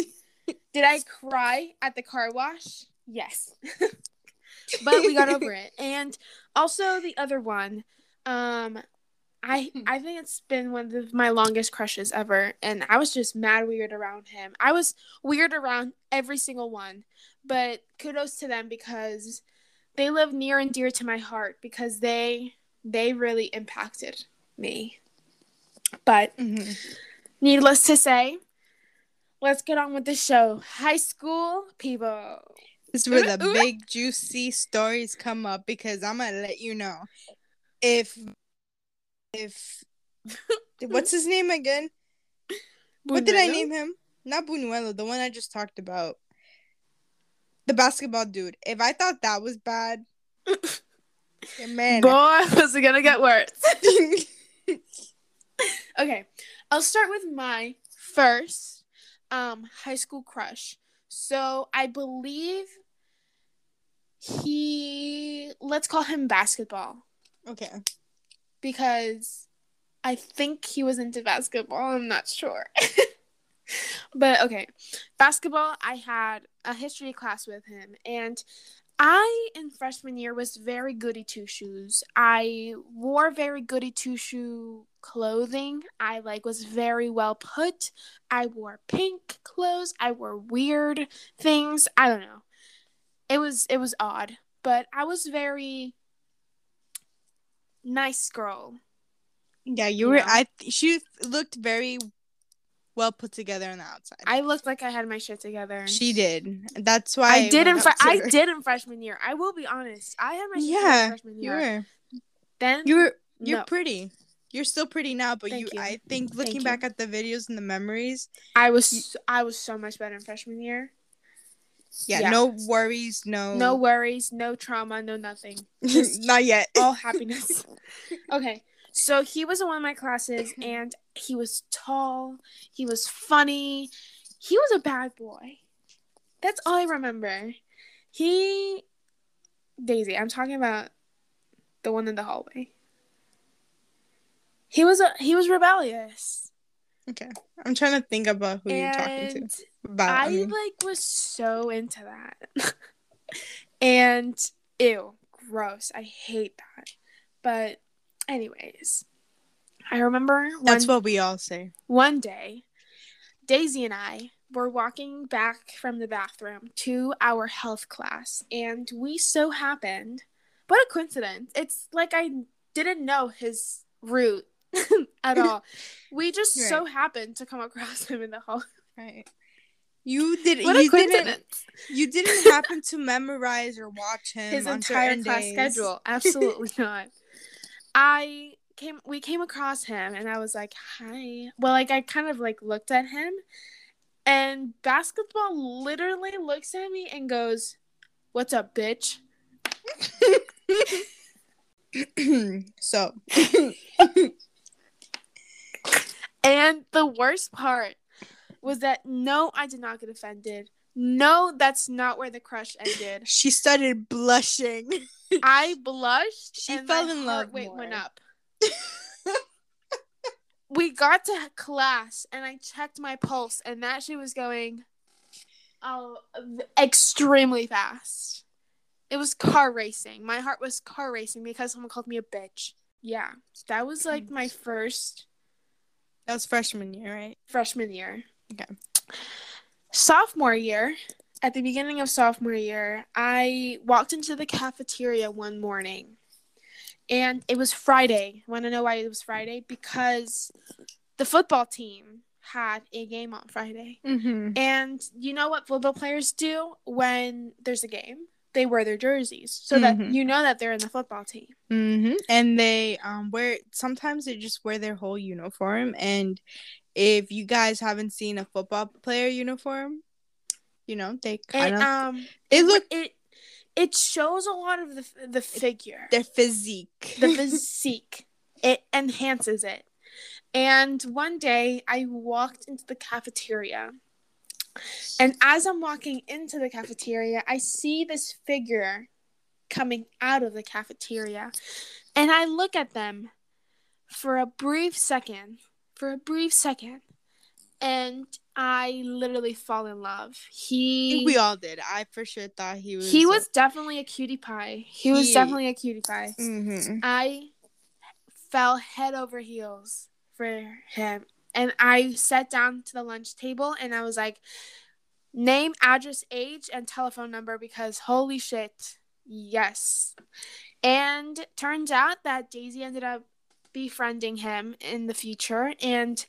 S2: Did I cry at the car wash? Yes. but we got over it. And also the other one, um I I think it's been one of my longest crushes ever and I was just mad weird around him. I was weird around every single one. But kudos to them because they live near and dear to my heart because they they really impacted me. But mm-hmm. needless to say, let's get on with the show. High school people.
S1: This is where the big juicy stories come up because I'm gonna let you know if if what's his name again? Buñuelo? What did I name him? Not Buñuelo, the one I just talked about. The basketball dude. If I thought that was bad,
S2: man, boy, was it gonna get worse. okay, I'll start with my first um high school crush. So I believe he let's call him basketball.
S1: Okay.
S2: Because I think he was into basketball. I'm not sure. but okay. Basketball, I had a history class with him and I in freshman year was very goody two shoes. I wore very goody two shoe clothing. I like was very well put. I wore pink clothes. I wore weird things. I don't know. It was it was odd, but I was very nice girl.
S1: Yeah, you, you were. Know? I she looked very well put together on the outside.
S2: I looked like I had my shit together.
S1: She did. That's why
S2: I, did in fr- I did in freshman year. I will be honest. I had my shit yeah, freshman year. You were. Then
S1: you were you're no. pretty. You're still pretty now, but you, you, I think looking Thank back you. at the videos and the memories,
S2: I was I was so much better in freshman year.
S1: Yeah, yeah. no worries, no
S2: No worries, no trauma, no nothing.
S1: Not yet.
S2: all happiness. okay. So he was in one of my classes and he was tall, he was funny, he was a bad boy. That's all I remember. He Daisy, I'm talking about the one in the hallway. He was a he was rebellious.
S1: Okay. I'm trying to think about who and you're talking to. About
S2: I, I mean. like was so into that. and ew, gross. I hate that. But Anyways, I remember
S1: one, that's what we all say.
S2: One day, Daisy and I were walking back from the bathroom to our health class, and we so happened. What a coincidence! It's like I didn't know his route at all. we just right. so happened to come across him in the hall.
S1: Right. You did. What you didn't. You didn't happen to memorize or watch him
S2: his entire class schedule. Absolutely not. I came we came across him and I was like, "Hi." Well, like I kind of like looked at him and basketball literally looks at me and goes, "What's up, bitch?"
S1: so
S2: and the worst part was that no, I did not get offended. No, that's not where the crush ended.
S1: She started blushing.
S2: I blushed.
S1: She fell in love. Wait,
S2: went up. we got to class and I checked my pulse, and that she was going, oh, extremely fast. It was car racing. My heart was car racing because someone called me a bitch. Yeah, that was like my first.
S1: That was freshman year, right?
S2: Freshman year.
S1: Okay
S2: sophomore year, at the beginning of sophomore year, I walked into the cafeteria one morning and it was Friday. Want to know why it was Friday? Because the football team had a game on Friday.
S1: Mm-hmm.
S2: And you know what football players do when there's a game? They wear their jerseys so mm-hmm. that you know that they're in the football team.
S1: Mm-hmm. And they um wear sometimes they just wear their whole uniform and if you guys haven't seen a football player uniform, you know they kind of
S2: um it look it it shows a lot of the the figure,
S1: their physique,
S2: the physique. it enhances it. And one day I walked into the cafeteria. And as I'm walking into the cafeteria, I see this figure coming out of the cafeteria. And I look at them for a brief second for a brief second, and I literally fall in love. He
S1: we all did. I for sure thought he was.
S2: he was definitely a cutie pie. He was definitely a cutie pie.
S1: hmm
S2: I fell head over heels for him. And I sat down to the lunch table and I was like, name, address, age, and telephone number because holy shit, yes. And turns out that Daisy ended up befriending him in the future. And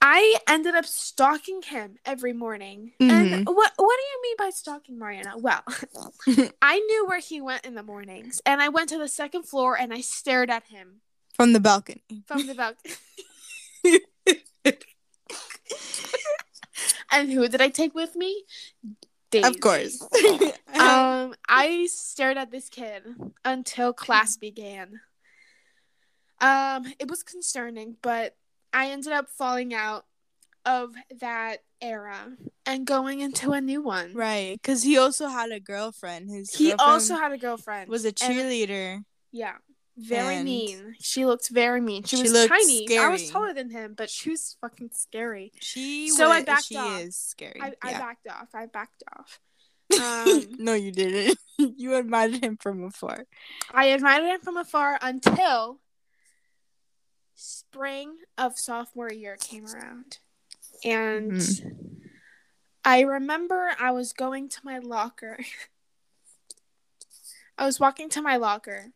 S2: I ended up stalking him every morning. And what what do you mean by stalking Mariana? Well, I knew where he went in the mornings, and I went to the second floor and I stared at him
S1: from the balcony.
S2: from the balcony. and who did I take with me? Daisy.
S1: Of course.
S2: Um, I stared at this kid until class began. Um, it was concerning, but I ended up falling out of that era and going into a new one.
S1: right, because he also had a girlfriend. His
S2: He
S1: girlfriend
S2: also had a girlfriend.
S1: was a
S2: and-
S1: cheerleader.
S2: Yeah. Very
S1: And-
S2: mean. She looked very mean. She,
S1: She
S2: was tiny. I was taller than him, but she was fucking scary.
S1: She
S2: So I backed
S1: she
S2: off.
S1: is scary.
S2: I, I
S1: yeah.
S2: backed off. I backed off. Um,
S1: no, you didn't. you admired him from afar.
S2: I admired him from afar until spring of sophomore year came around. And
S1: Mhm.
S2: I remember I was going to my locker. I was walking to my locker.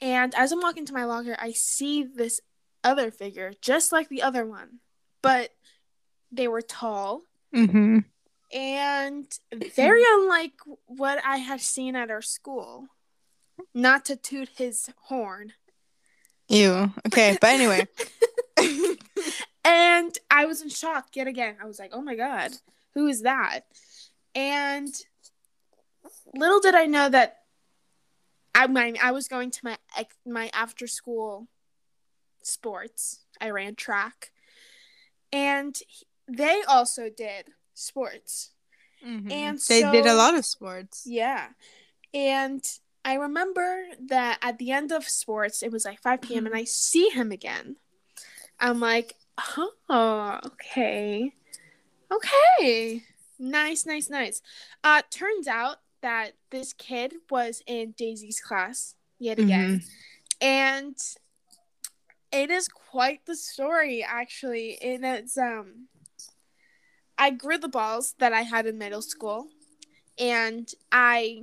S2: And as I'm walking to my locker, I see this other figure, just like the other one. But they were tall
S1: Mm-hmm.
S2: and very unlike what I had seen at our school. Not to toot his horn.
S1: Ew. Okay, but anyway.
S2: And I was in shock yet again. I was like, oh my God, who is that? And little did I know that I, my, I was going to my, my after school sports. I ran track. And they also did sports.
S1: Mhm.
S2: And
S1: they did a lot of sports.
S2: Yeah. And I remember that at the end of sports, it was like 5 p.m. and I see him again. I'm like, oh, okay. Okay. Nice, nice, nice. Uh, turns out that this kid was in Daisy's class yet again. And it is quite the story, actually. And it's, um, I grew the balls that I had in middle school and I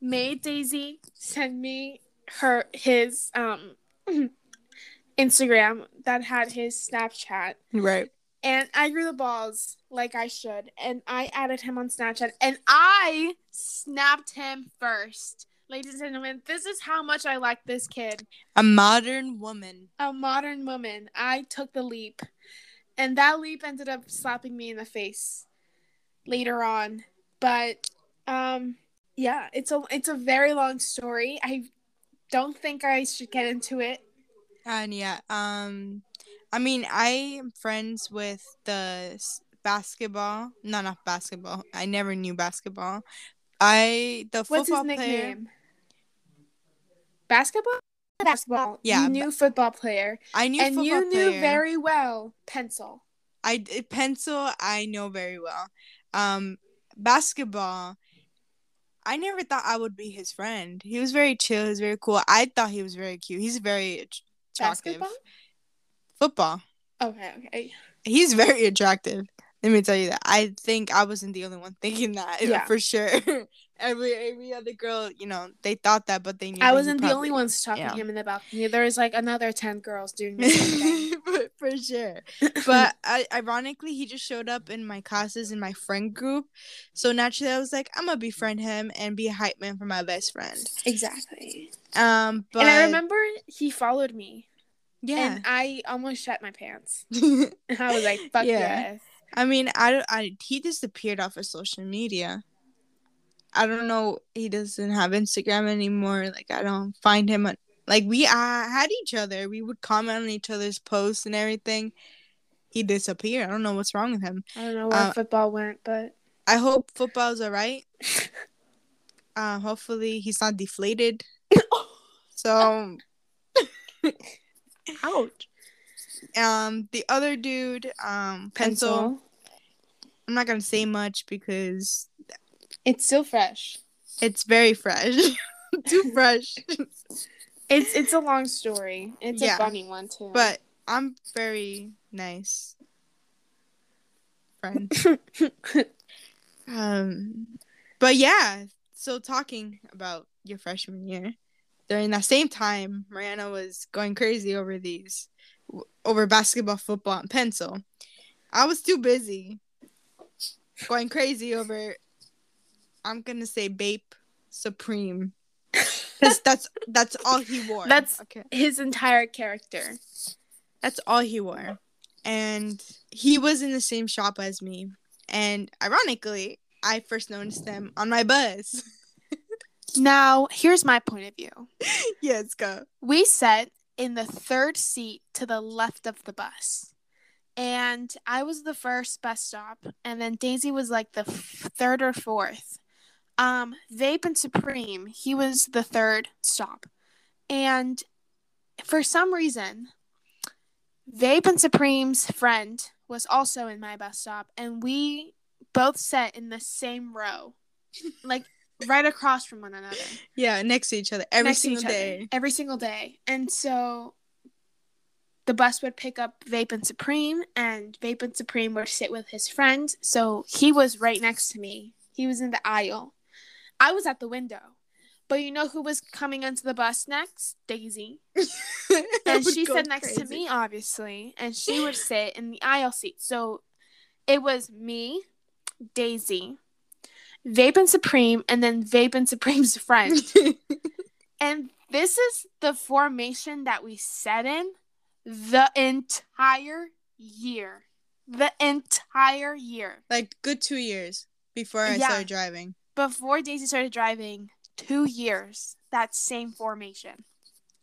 S2: made Daisy send me her his um Instagram that had his Snapchat
S1: Right.
S2: and I grew the balls like I should and I added him on Snapchat and I snapped him first. Ladies and gentlemen, this is how much I like this kid.
S1: A modern woman.
S2: A modern woman. I took the leap. And that leap ended up slapping me in the face later on. But um yeah, it's a it's a very long story. I don't think I should get into it.
S1: And yeah, um, I mean, I am friends with the basketball. No, not basketball. I never knew basketball. I the
S2: What's
S1: football
S2: his
S1: player.
S2: nickname? Basketball? Basketball.
S1: Yeah,
S2: new football player.
S1: I knew
S2: and you knew very well pencil.
S1: I pencil. I know very well. Um, basketball. I never thought I would be his friend. He was very chill. He was very cool. I thought he was very cute. He's very attractive.
S2: Basketball?
S1: Football.
S2: Okay, okay.
S1: He's very attractive. Let me tell you that. I think I wasn't the only one thinking that
S2: Yeah.
S1: for sure. every every other girl, you know, they thought that, but they knew.
S2: I wasn't the
S1: probably-
S2: only one stalking
S1: yeah.
S2: him in the balcony. There was like another ten girls doing the same thing.
S1: But- for sure. But I, ironically, he just showed up in my classes in my friend group. So naturally, I was like, I'm gonna befriend him and be a hype man for my best friend.
S2: exactly.
S1: Um, but
S2: and I remember he followed me,
S1: yeah.
S2: and I almost shut my pants. I was like, "Fuck
S1: Yeah.
S2: yes."
S1: I mean, I, I he disappeared off of social media. I don't know. He doesn't have Instagram anymore. Like I don't find him. On, like we uh, had each other. We would comment on each other's posts and everything. He disappeared. I don't know what's wrong with him.
S2: I don't know where
S1: Uh,
S2: football went, but
S1: I hope football's alright. Uh, hopefully he's not deflated. So
S2: ouch.
S1: Um, the other dude, um, pencil. I'm not gonna say much because
S2: It's still fresh.
S1: it's very fresh. Too fresh.
S2: It's it's a long story. It's
S1: Yeah.
S2: a funny one too.
S1: But I'm very nice friend. Um, but yeah. So talking about your freshman year, during that same time, Mariana was going crazy over these, over basketball, football, and pencil. I was too busy going crazy over. I'm gonna say Bape Supreme, because that's that's all he wore.
S2: That's-
S1: okay.
S2: his entire character.
S1: That's all he wore. And he was in the same shop as me. And ironically, I first noticed them on my bus.
S2: Now, here's my point of view.
S1: yes, go.
S2: We sat in the third seat to the left of the bus. And I was the first bus stop, and then Daisy was like the f- third or fourth. Um, Bape and Supreme, he was the third stop. And for some reason, Bape and Supreme's friend was also in my bus stop, and we both sat in the same row, like right across from one another
S1: Yeah, next to each other every
S2: next
S1: single
S2: each other,
S1: day.
S2: every single day. And so the bus would pick up Bape and Supreme, and Bape and Supreme would sit with his friend. So he was right next to me. He was in the aisle. I was at the window. But you know who was coming onto the bus next? Daisy. And she sat next to me, obviously. And she would sit in the aisle seat. So it was me, Daisy, Bape and Supreme, and then Bape and Supreme's friend. And this is the formation that we sat in the entire year. The entire year.
S1: like good two years before I
S2: Yeah.
S1: started driving.
S2: Before Daisy started driving, two years. That same formation.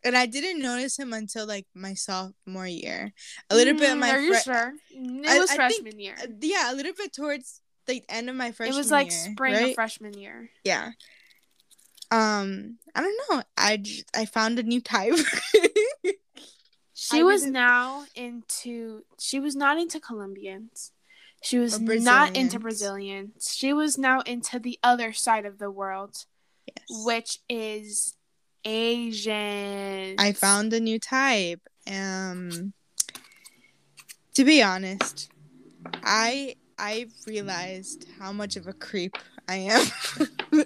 S1: And I didn't notice him until like my sophomore year. A little bit of
S2: Mm,
S1: my
S2: Are you
S1: fre-
S2: sure? It
S1: I-
S2: was
S1: I think-
S2: freshman year.
S1: Uh, yeah, a little bit towards the end of my freshman year.
S2: It was like
S1: year,
S2: spring
S1: right?
S2: of freshman year.
S1: Yeah. Um, I don't know. I I found a new type.
S2: She
S1: I
S2: was now into. She was not into Colombians. She was not into
S1: Brazilians.
S2: She was now into the other side of the world,
S1: yes.
S2: which is Asian.
S1: I found a new type. Um, to be honest, I I realized how much of a creep I am.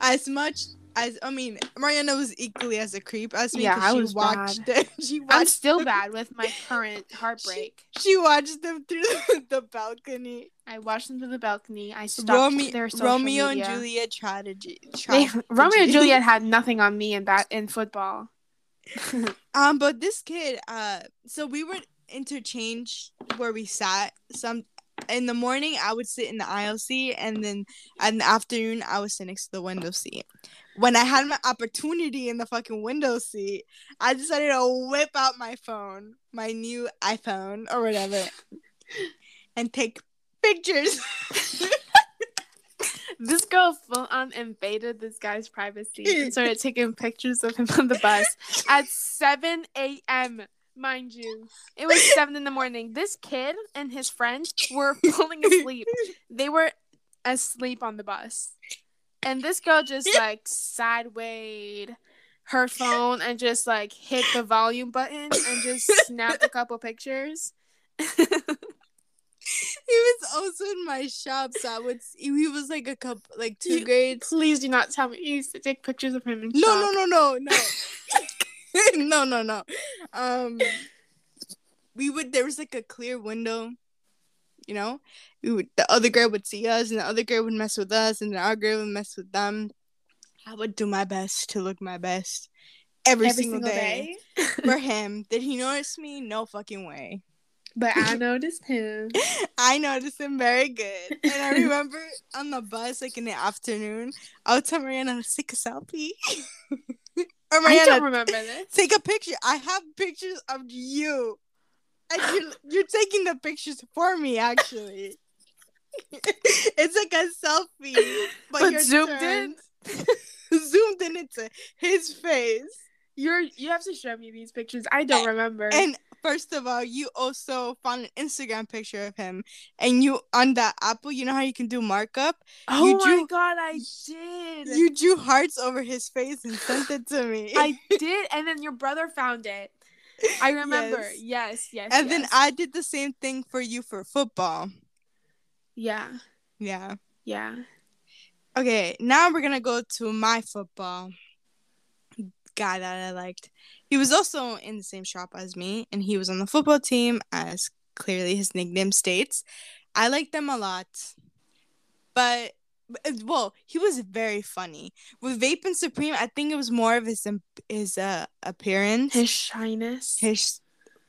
S1: as much as I mean, Mariana was equally as a creep as me.
S2: Yeah, I
S1: she
S2: was
S1: watched
S2: bad.
S1: them. She
S2: I'm still
S1: them-
S2: bad with my current heartbreak.
S1: She watched them through the balcony.
S2: I watched them through the balcony. I stopped
S1: Rome-
S2: their social
S1: Romeo
S2: media.
S1: and Juliet tragedy.
S2: They, Romeo and. Juliet had nothing on me in that in football.
S1: Um, but this kid, uh, so we would interchange where we sat. Some in the morning, I would sit in the aisle seat, and then in the afternoon, I would sit next to the window seat. When I had my opportunity in the fucking window seat, I decided to whip out my phone, my new iPhone or whatever, and take pictures.
S2: This girl full on invaded this guy's privacy and started taking pictures of him on the bus at 7 a.m. Mind you, it was 7 in the morning. This kid and his friend were falling asleep. They were asleep on the bus. And this girl just like sidewayed her phone and just like hit the volume button and just snapped a couple pictures.
S1: he was also in my shop, so I would. See, he was like a couple, like two
S2: You-
S1: grades.
S2: Please do not tell me you used to take pictures of him in
S1: No,
S2: shop.
S1: no, no, no, no, no, no, no. Um, we would. There was like a clear window. You know, we would. The other girl would see us, and the other girl would mess with us, and the other girl would mess with them. I would do my best to look my best every,
S2: Every
S1: single, day. for him. Did he notice me? No fucking way.
S2: But I noticed him.
S1: I noticed him very good. And I remember on the bus, like in the afternoon, I would tell Mariana to take a selfie. or
S2: I
S1: Mariana,
S2: don't remember this.
S1: take a picture. I have pictures of you. And you're, you're taking the pictures for me, actually. it's like a selfie, but,
S2: But
S1: you're
S2: zoomed
S1: turned- zoomed in into his face.
S2: You're you have to show me these pictures. I don't remember.
S1: And first of all, you also found an Instagram picture of him, and you on that Apple, you know how you can do markup.
S2: Oh
S1: you
S2: my god, I did.
S1: You drew hearts over his face and sent it to me.
S2: I did, and then your brother found it. I remember. Yes, yes. yes
S1: and
S2: yes.
S1: then I did the same thing for you for football.
S2: Yeah.
S1: Yeah.
S2: Yeah.
S1: Okay, now we're gonna go to my football guy that I liked. He was also in the same shop as me, and he was on the football team, as clearly his nickname states. I liked them a lot, but well, he was very funny with Bape and Supreme. I think it was more of his his uh appearance,
S2: his shyness,
S1: his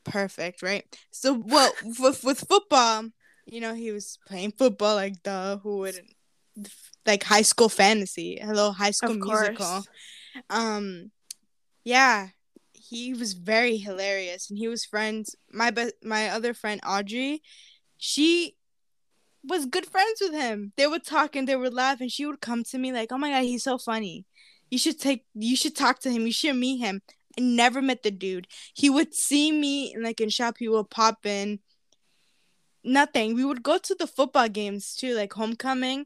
S1: perfect, right? So, well, with with football, you know, he was playing football like the who wouldn't like high school fantasy, hello high school musical. Um, yeah, he was very hilarious, and he was friends. My be- my other friend Audrey, she was good friends with him. They would talk and they would laugh, and she would come to me like, "Oh my god, he's so funny. You should take, you should talk to him. You should meet him." I never met the dude. He would see me like in shop. He would pop in. Nothing. We would go to the football games too, like homecoming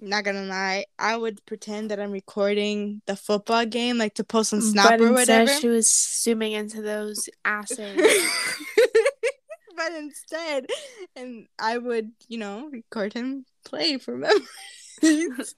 S1: not gonna lie, I would pretend that I'm recording the football game, like to post on Snap but or whatever.
S2: She was zooming into those asses.
S1: but instead, and I would, you know, record him play for memories.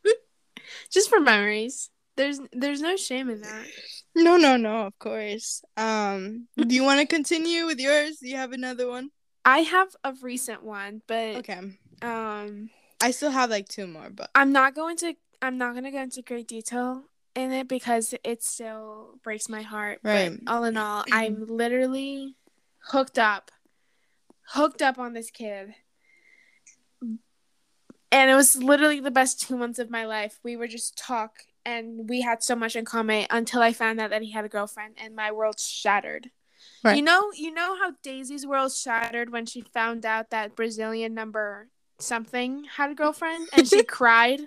S2: Just for memories. There's there's no shame in that.
S1: No, no, no, of course. Um do you want to continue with yours? Do you have another one?
S2: I have a recent one, but
S1: Okay.
S2: Um
S1: I still have like two more, but
S2: I'm not going to I'm not going to go into great detail in it because it still breaks my heart. Right. But all in all, I'm literally hooked up. Hooked up on this kid. And it was literally the best 2 months of my life. We were just talk and we had so much in common until I found out that he had a girlfriend and my world shattered. Right. You know, you know how Daisy's world shattered when she found out that Brazilian number something had a girlfriend and she cried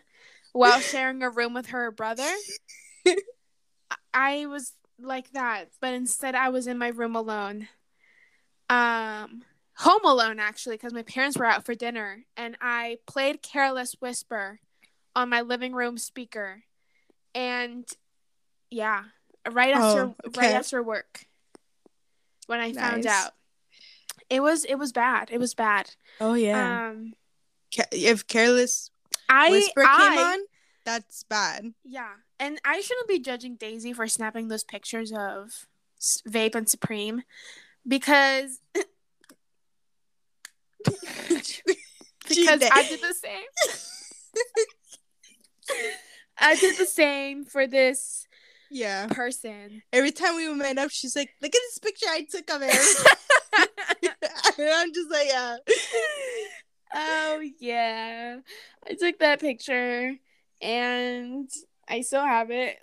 S2: while sharing a room with her brother. I was like that, but instead I was in my room alone. Um home alone actually because my parents were out for dinner and I played Careless Whisper on my living room speaker. And yeah, right after oh, okay. right after work when I nice. found out. It was it was bad. It was bad.
S1: Oh yeah. Um if careless I, whisper came I, on, that's bad.
S2: Yeah, and I shouldn't be judging Daisy for snapping those pictures of Bape and Supreme because because I did the same. I did the same for this
S1: yeah
S2: person.
S1: Every time we met up, she's like, "Look at this picture I took of him." and I'm just like, "Yeah."
S2: oh yeah. I took that picture and I still have it.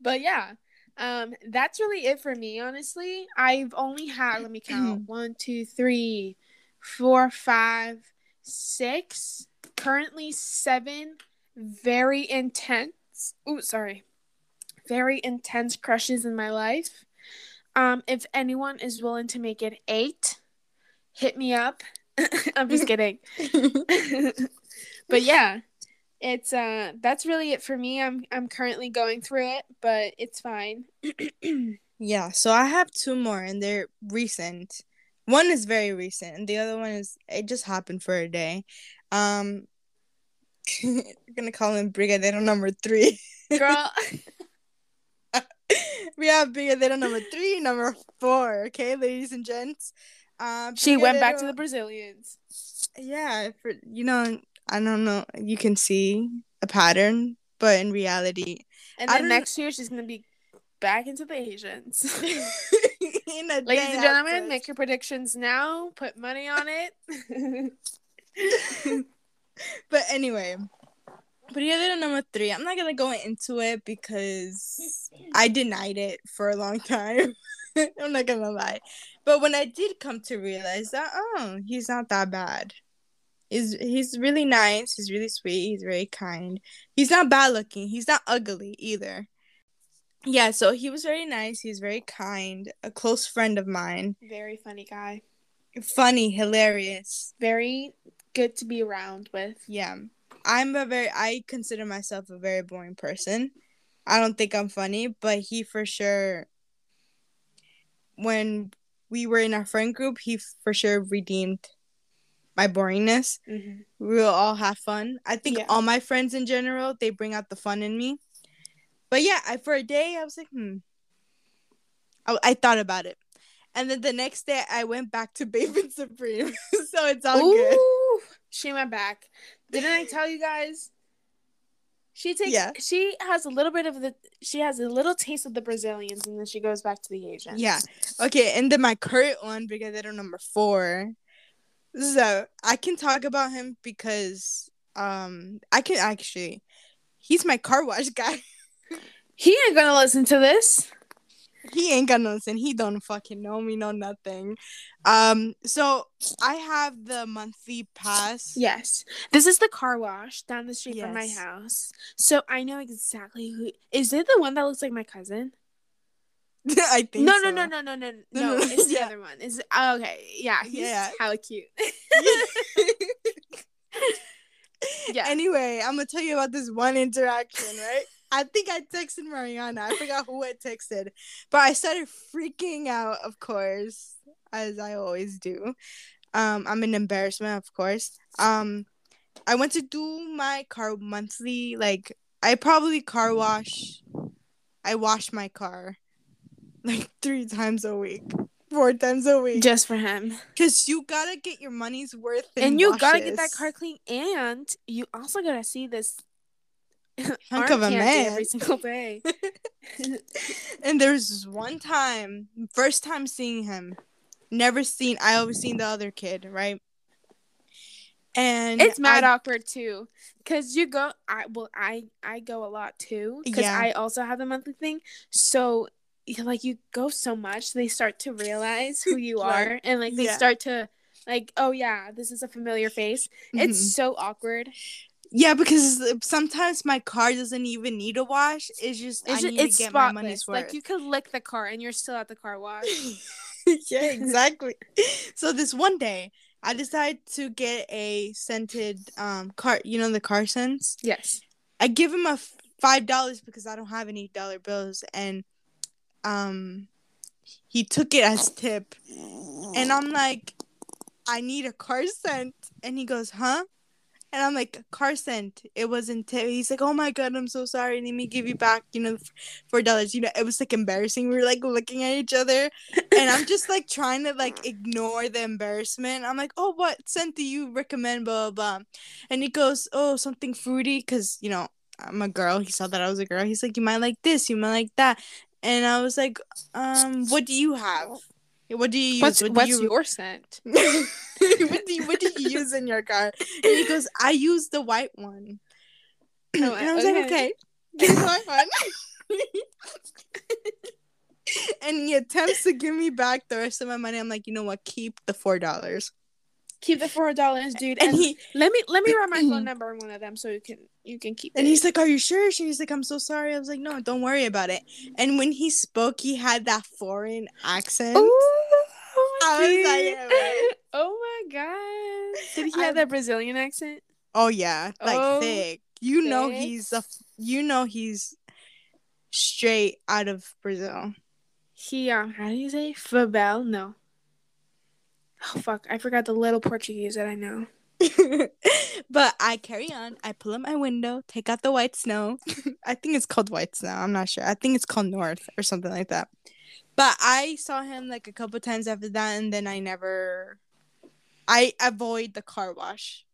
S2: but yeah. Um, that's really it for me, honestly. I've only had let me count one, two, three, four, five, six, currently seven very intense oh sorry. Very intense crushes in my life. Um, if anyone is willing to make it eight, hit me up. I'm just kidding. but yeah, it's uh that's really it for me. I'm I'm currently going through it, but it's fine.
S1: yeah, so I have two more and they're recent. One is very recent and the other one is it just happened for a day. Um we're gonna call him Brigadeiro number three. Girl we have Brigadeiro number three, number four, okay, ladies and gents.
S2: Um, she went back to the Brazilians.
S1: Yeah, for you know, I don't know. You can see a pattern, but in reality,
S2: and then next year she's gonna be back into the Asians. Ladies and gentlemen, make your predictions now. Put money on it.
S1: but anyway, Period number three. I'm not gonna go into it because I denied it for a long time. I'm not gonna lie. But when I did come to realize that, oh, he's not that bad. He's he's really nice. He's really sweet. He's very kind. He's not bad looking. He's not ugly either. yeah, so he was very nice. He's very kind, a close friend of mine.
S2: Very funny guy.
S1: Funny, hilarious.
S2: Very good to be around with.
S1: Yeah. I'm a very I consider myself a very boring person. I don't think I'm funny, but he for sure when we were in our friend group, he for sure redeemed my boringness.
S2: Mm-hmm.
S1: We will all have fun. I think
S2: Yeah.
S1: all my friends in general, they bring out the fun in me. But yeah, I, for a day, I was like, hmm. I, I thought about it. And then the next day, I went back to Bape and Supreme. so it's all good.
S2: She went back. Didn't I tell you guys? She takes.
S1: Yeah.
S2: She has a little bit of the. She has a little taste of the Brazilians, and then she goes back to the Asians.
S1: Yeah. Okay, and then my current one, because don't number four. So I can talk about him because um I can actually he's my car wash guy.
S2: He ain't gonna listen to this.
S1: he ain't gonna listen. He don't fucking know me, no nothing. Um, so I have the monthly pass.
S2: Yes, this is the car wash down the street from my house, so I know exactly who. Is it the one that looks like my cousin?
S1: I think
S2: No,
S1: so.
S2: no, no, no, no, no,
S1: No,
S2: It's the
S1: yeah.
S2: other one. Is it, oh, okay? Yeah, he's
S1: Yeah.
S2: hella cute. yeah.
S1: Anyway, I'm gonna tell you about this one interaction, right? I think I texted Mariana. I forgot who I texted, but I started freaking out, of course, as I always do. Um, I'm an embarrassment, of course. Um, I went to do my car monthly. Like, I probably car wash. I wash my car like three times a week, four times a week,
S2: Just for him.
S1: because you gotta get your money's worth. in
S2: and you gotta get that car clean, and you also gotta see this
S1: Hunk of a man.
S2: every single day.
S1: and there's one time, first time seeing him, never seen. I always seen the other kid, right? And
S2: it's mad
S1: I,
S2: awkward too, cause you go. I well, I I go a lot too, cause
S1: Yeah.
S2: I also have the monthly thing. So like you go so much, they start to realize who you are, and like they
S1: Yeah.
S2: start to like, oh yeah, this is a familiar face. It's
S1: Mhm.
S2: so awkward.
S1: yeah, because sometimes my car doesn't even need a wash. It's just
S2: It's
S1: I need
S2: it's
S1: to get my
S2: spotless.
S1: money's worth.
S2: Like you could lick the car, and you're still at the car wash.
S1: yeah, exactly. so this one day, I decided to get a scented um car. You know the car scents.
S2: yes.
S1: I give him a f- five dollars because I don't have any dollar bills, and um, he took it as tip, and I'm like, I need a car scent, and he goes, huh? And I'm like, car scent. It wasn't tip. He's like, oh my god, I'm so sorry. Let me give you back, you know, four dollars. You know, it was like embarrassing. We were like looking at each other, and I'm just like trying to like ignore the embarrassment. I'm like, oh, what scent do you recommend? Blah blah. blah. And he goes, oh, something fruity, cause you know I'm a girl. He saw that I was a girl. He's like, you might like this, you might like that. And I was like, um, what do you have? What do you use?
S2: What's
S1: what
S2: what's
S1: you...
S2: your scent?
S1: what do you what do you use in your car? And he goes, I use the white one. and I was like,
S2: okay.
S1: okay, give me the white one. and he attempts to give me back the rest of my money. I'm like, you know what? Keep the four dollars.
S2: Keep the four dollars, dude.
S1: And
S2: And,
S1: he
S2: let me let me write my phone number on one of them so you can you can keep
S1: and
S2: it.
S1: he's like, Are you sure? She's like, I'm so sorry. I was like, No, don't worry about it. And when he spoke, he had that foreign accent.
S2: Ooh,
S1: I was like, yeah, right.
S2: Oh my god! Did he
S1: I-
S2: have that Brazilian accent?
S1: Oh yeah, like
S2: Oh,
S1: thick. You know he's a. You know he's straight out of Brazil.
S2: He um, how do you say Fabel? No. Oh fuck! I forgot the little Portuguese that I know.
S1: but I carry on. I pull up my window, take out the white snow. I think it's called white snow. I'm not sure. I think it's called North or something like that. But I saw him like a couple times after that, and then I never. I avoid the car wash.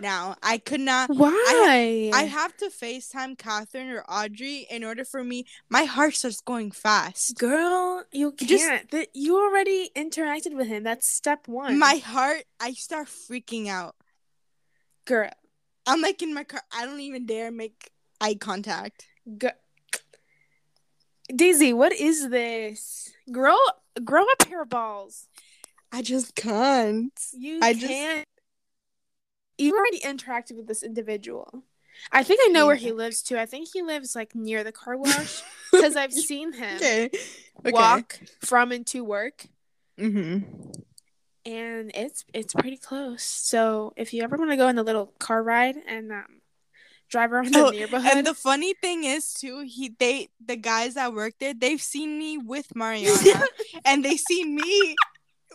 S1: Now I could not.
S2: Why?
S1: I have to FaceTime Catherine or Audrey in order for me. My heart starts going fast.
S2: Girl, you can't. That you already interacted with him. That's step one.
S1: My heart, I start freaking out.
S2: girl.
S1: I'm like in my car. I don't even dare make eye contact.
S2: G- Daisy, what is this? Grow grow pair of balls.
S1: I just can't.
S2: You
S1: I just-
S2: can't. You already interacted with this individual. I think I know where he lives too. I think he lives like near the car wash. because I've seen him
S1: okay. okay.
S2: walk from and to work,
S1: Mm-hmm.
S2: and it's it's pretty close. So if you ever want to go on a little car ride and um, drive around the
S1: Oh,
S2: neighborhood,
S1: And the funny thing is too, he they the guys that work there, they've seen me with Mariana, and they see me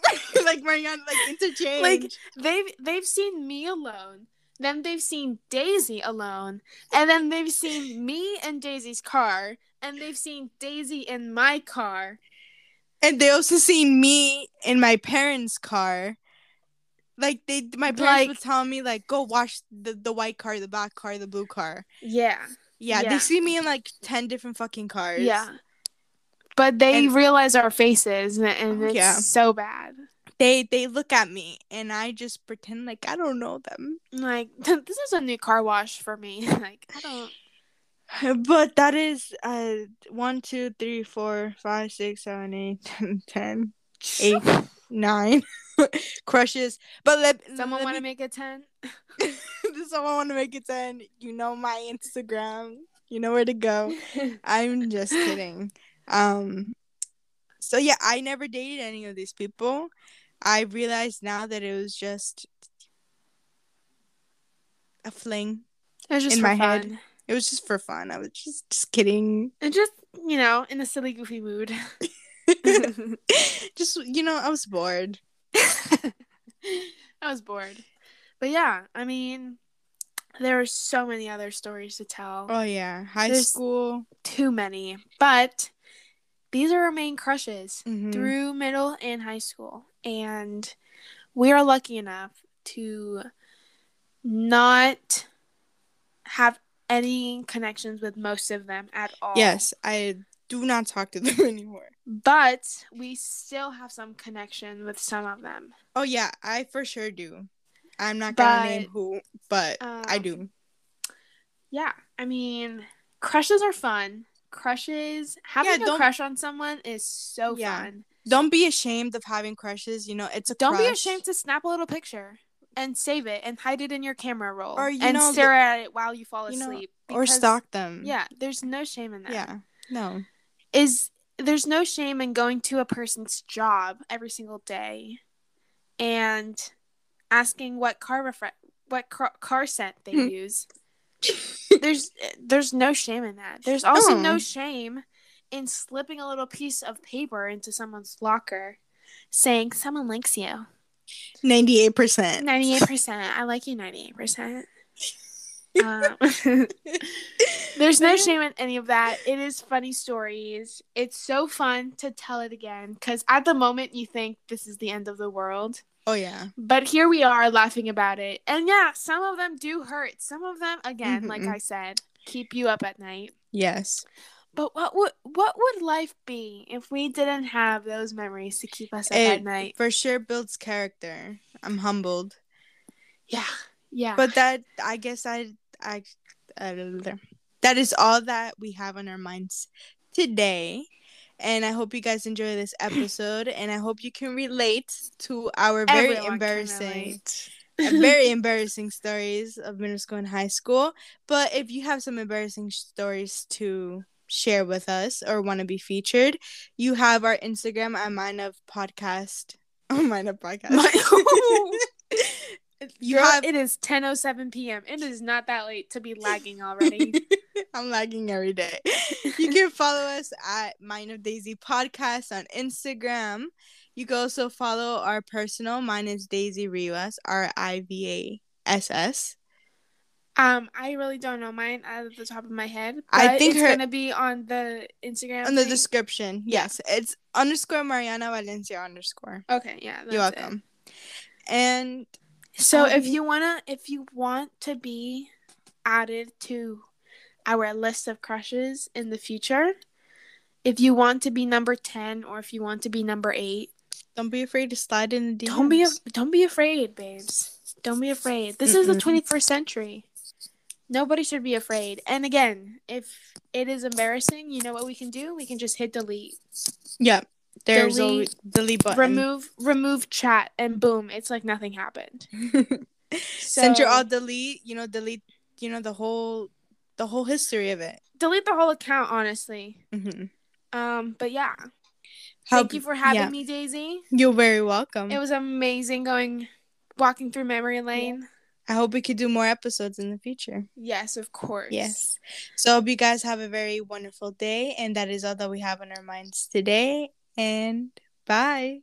S1: like Mariana like interchange.
S2: Like, they've they've seen me alone. Then they've seen Daisy alone, and then they've seen me in Daisy's car, and they've seen Daisy in my car.
S1: and they also see me in my parents' car. Like they, my parents
S2: Like-
S1: would tell me like, go wash the the white car, the black car, the blue car.
S2: Yeah,
S1: Yeah,
S2: Yeah.
S1: they see me in like ten different fucking cars.
S2: yeah. But they
S1: And-
S2: realize our faces, and, and it's
S1: Yeah.
S2: so bad.
S1: they they look at me, and I just pretend like I don't know them.
S2: Like this is a new car wash for me. like I don't.
S1: But that is uh one, two, three, four, five, six, seven, eight, ten, eight, nine crushes. But let
S2: Someone want to
S1: me-
S2: make a ten?
S1: Does someone want to make a ten? You know my Instagram. You know where to go. I'm just kidding. Um. So yeah, I never dated any of these people. I realized now that it was just a fling.
S2: It was just
S1: In
S2: for
S1: my
S2: fun.
S1: head. It was just for fun. I was just just kidding.
S2: and just you know in a silly goofy mood.
S1: just you know, I was bored.
S2: I was bored. But yeah, I mean, there are so many other stories to tell.
S1: Oh yeah, high
S2: There's-
S1: school.
S2: Too many. But these are our main crushes
S1: Mhm.
S2: through middle and high school. And we are lucky enough to not have any connections with most of them at all.
S1: Yes, I do not talk to them anymore.
S2: But we still have some connection with some of them.
S1: Oh yeah, I for sure do. I'm not gonna name who, but I
S2: um,
S1: do.
S2: Yeah, I mean, crushes are fun. Crushes, having a
S1: don't-
S2: crush on someone is so
S1: Yeah.
S2: fun.
S1: Don't be ashamed of having crushes. You know, it's a
S2: Don't be ashamed to snap a little picture and save it and hide it in your camera roll
S1: Or, you
S2: and
S1: know,
S2: stare at it while you fall
S1: you know,
S2: asleep.
S1: or
S2: because-
S1: stalk them.
S2: Yeah, there's no shame in that.
S1: Yeah. No.
S2: Is there's no shame in going to a person's job every single day and asking what car refre- what car, car scent they
S1: Hmm.
S2: use. there's there's no shame in that. There's also no
S1: No.
S2: shame in slipping a little piece of paper into someone's locker saying someone likes you.
S1: Ninety-eight percent.
S2: 98%. I like you 98%. Um, there's no shame in any of that. It is funny stories. It's so fun to tell it again because at the moment you think this is the end of the world.
S1: Oh yeah.
S2: But here we are laughing about it. And yeah, some of them do hurt. Some of them, again, like
S1: Mhm.
S2: I said, keep you up at night.
S1: Yes.
S2: But what would what would life be if we didn't have those memories to keep us up
S1: It
S2: at night?
S1: for sure builds character. I'm humbled.
S2: Yeah. Yeah.
S1: But that I guess I I uh, that is all that we have on our minds today. And I hope you guys enjoy this episode and I hope you can relate to our very
S2: Everyone
S1: embarrassing uh, very embarrassing stories of middle school and high school. But if you have some embarrassing stories to share with us or want to be featured, you have our Instagram at Mind of Podcast. Oh, Mind of Podcast. you
S2: Girl,
S1: have.
S2: it is 10:07 p.m. It is not that late to be lagging already.
S1: I'm lagging every day. You can follow us at Mind of Daisy Podcast on Instagram. You can also follow our personal. Mine is Daisy Rivas, R I V A S S.
S2: um, I really don't know mine out of the top of my head.
S1: I think
S2: it's
S1: her-
S2: gonna be on the Instagram.
S1: On the
S2: thing.
S1: description, yes, it's underscore Mariana Valencia underscore.
S2: okay, yeah,
S1: You're
S2: it.
S1: welcome. And
S2: So if
S1: Um,
S2: you wanna, if you want to be added to our list of crushes in the future, if you want to be number ten or if you want to be number eight,
S1: don't be afraid to slide in the DMs.
S2: don't be don't be afraid, babes. Don't be afraid. This is the 21st century. Nobody should be afraid. And again, if it is embarrassing, you know what we can do? We can just hit delete.
S1: yeah. There's
S2: Delete-
S1: always delete button.
S2: Remove remove chat and boom, it's like nothing happened.
S1: Since you're all delete, you know, delete, you know, the whole the whole history of it.
S2: delete the whole account, honestly.
S1: hmm
S2: Um, but yeah.
S1: How,
S2: Thank you for having
S1: yeah.
S2: me, Daisy.
S1: You're very welcome.
S2: It was amazing going walking through memory lane.
S1: I hope we could do more episodes in the future.
S2: Yes, of course.
S1: Yes. So I hope you guys have a very wonderful day, and that is all that we have on our minds today. And bye.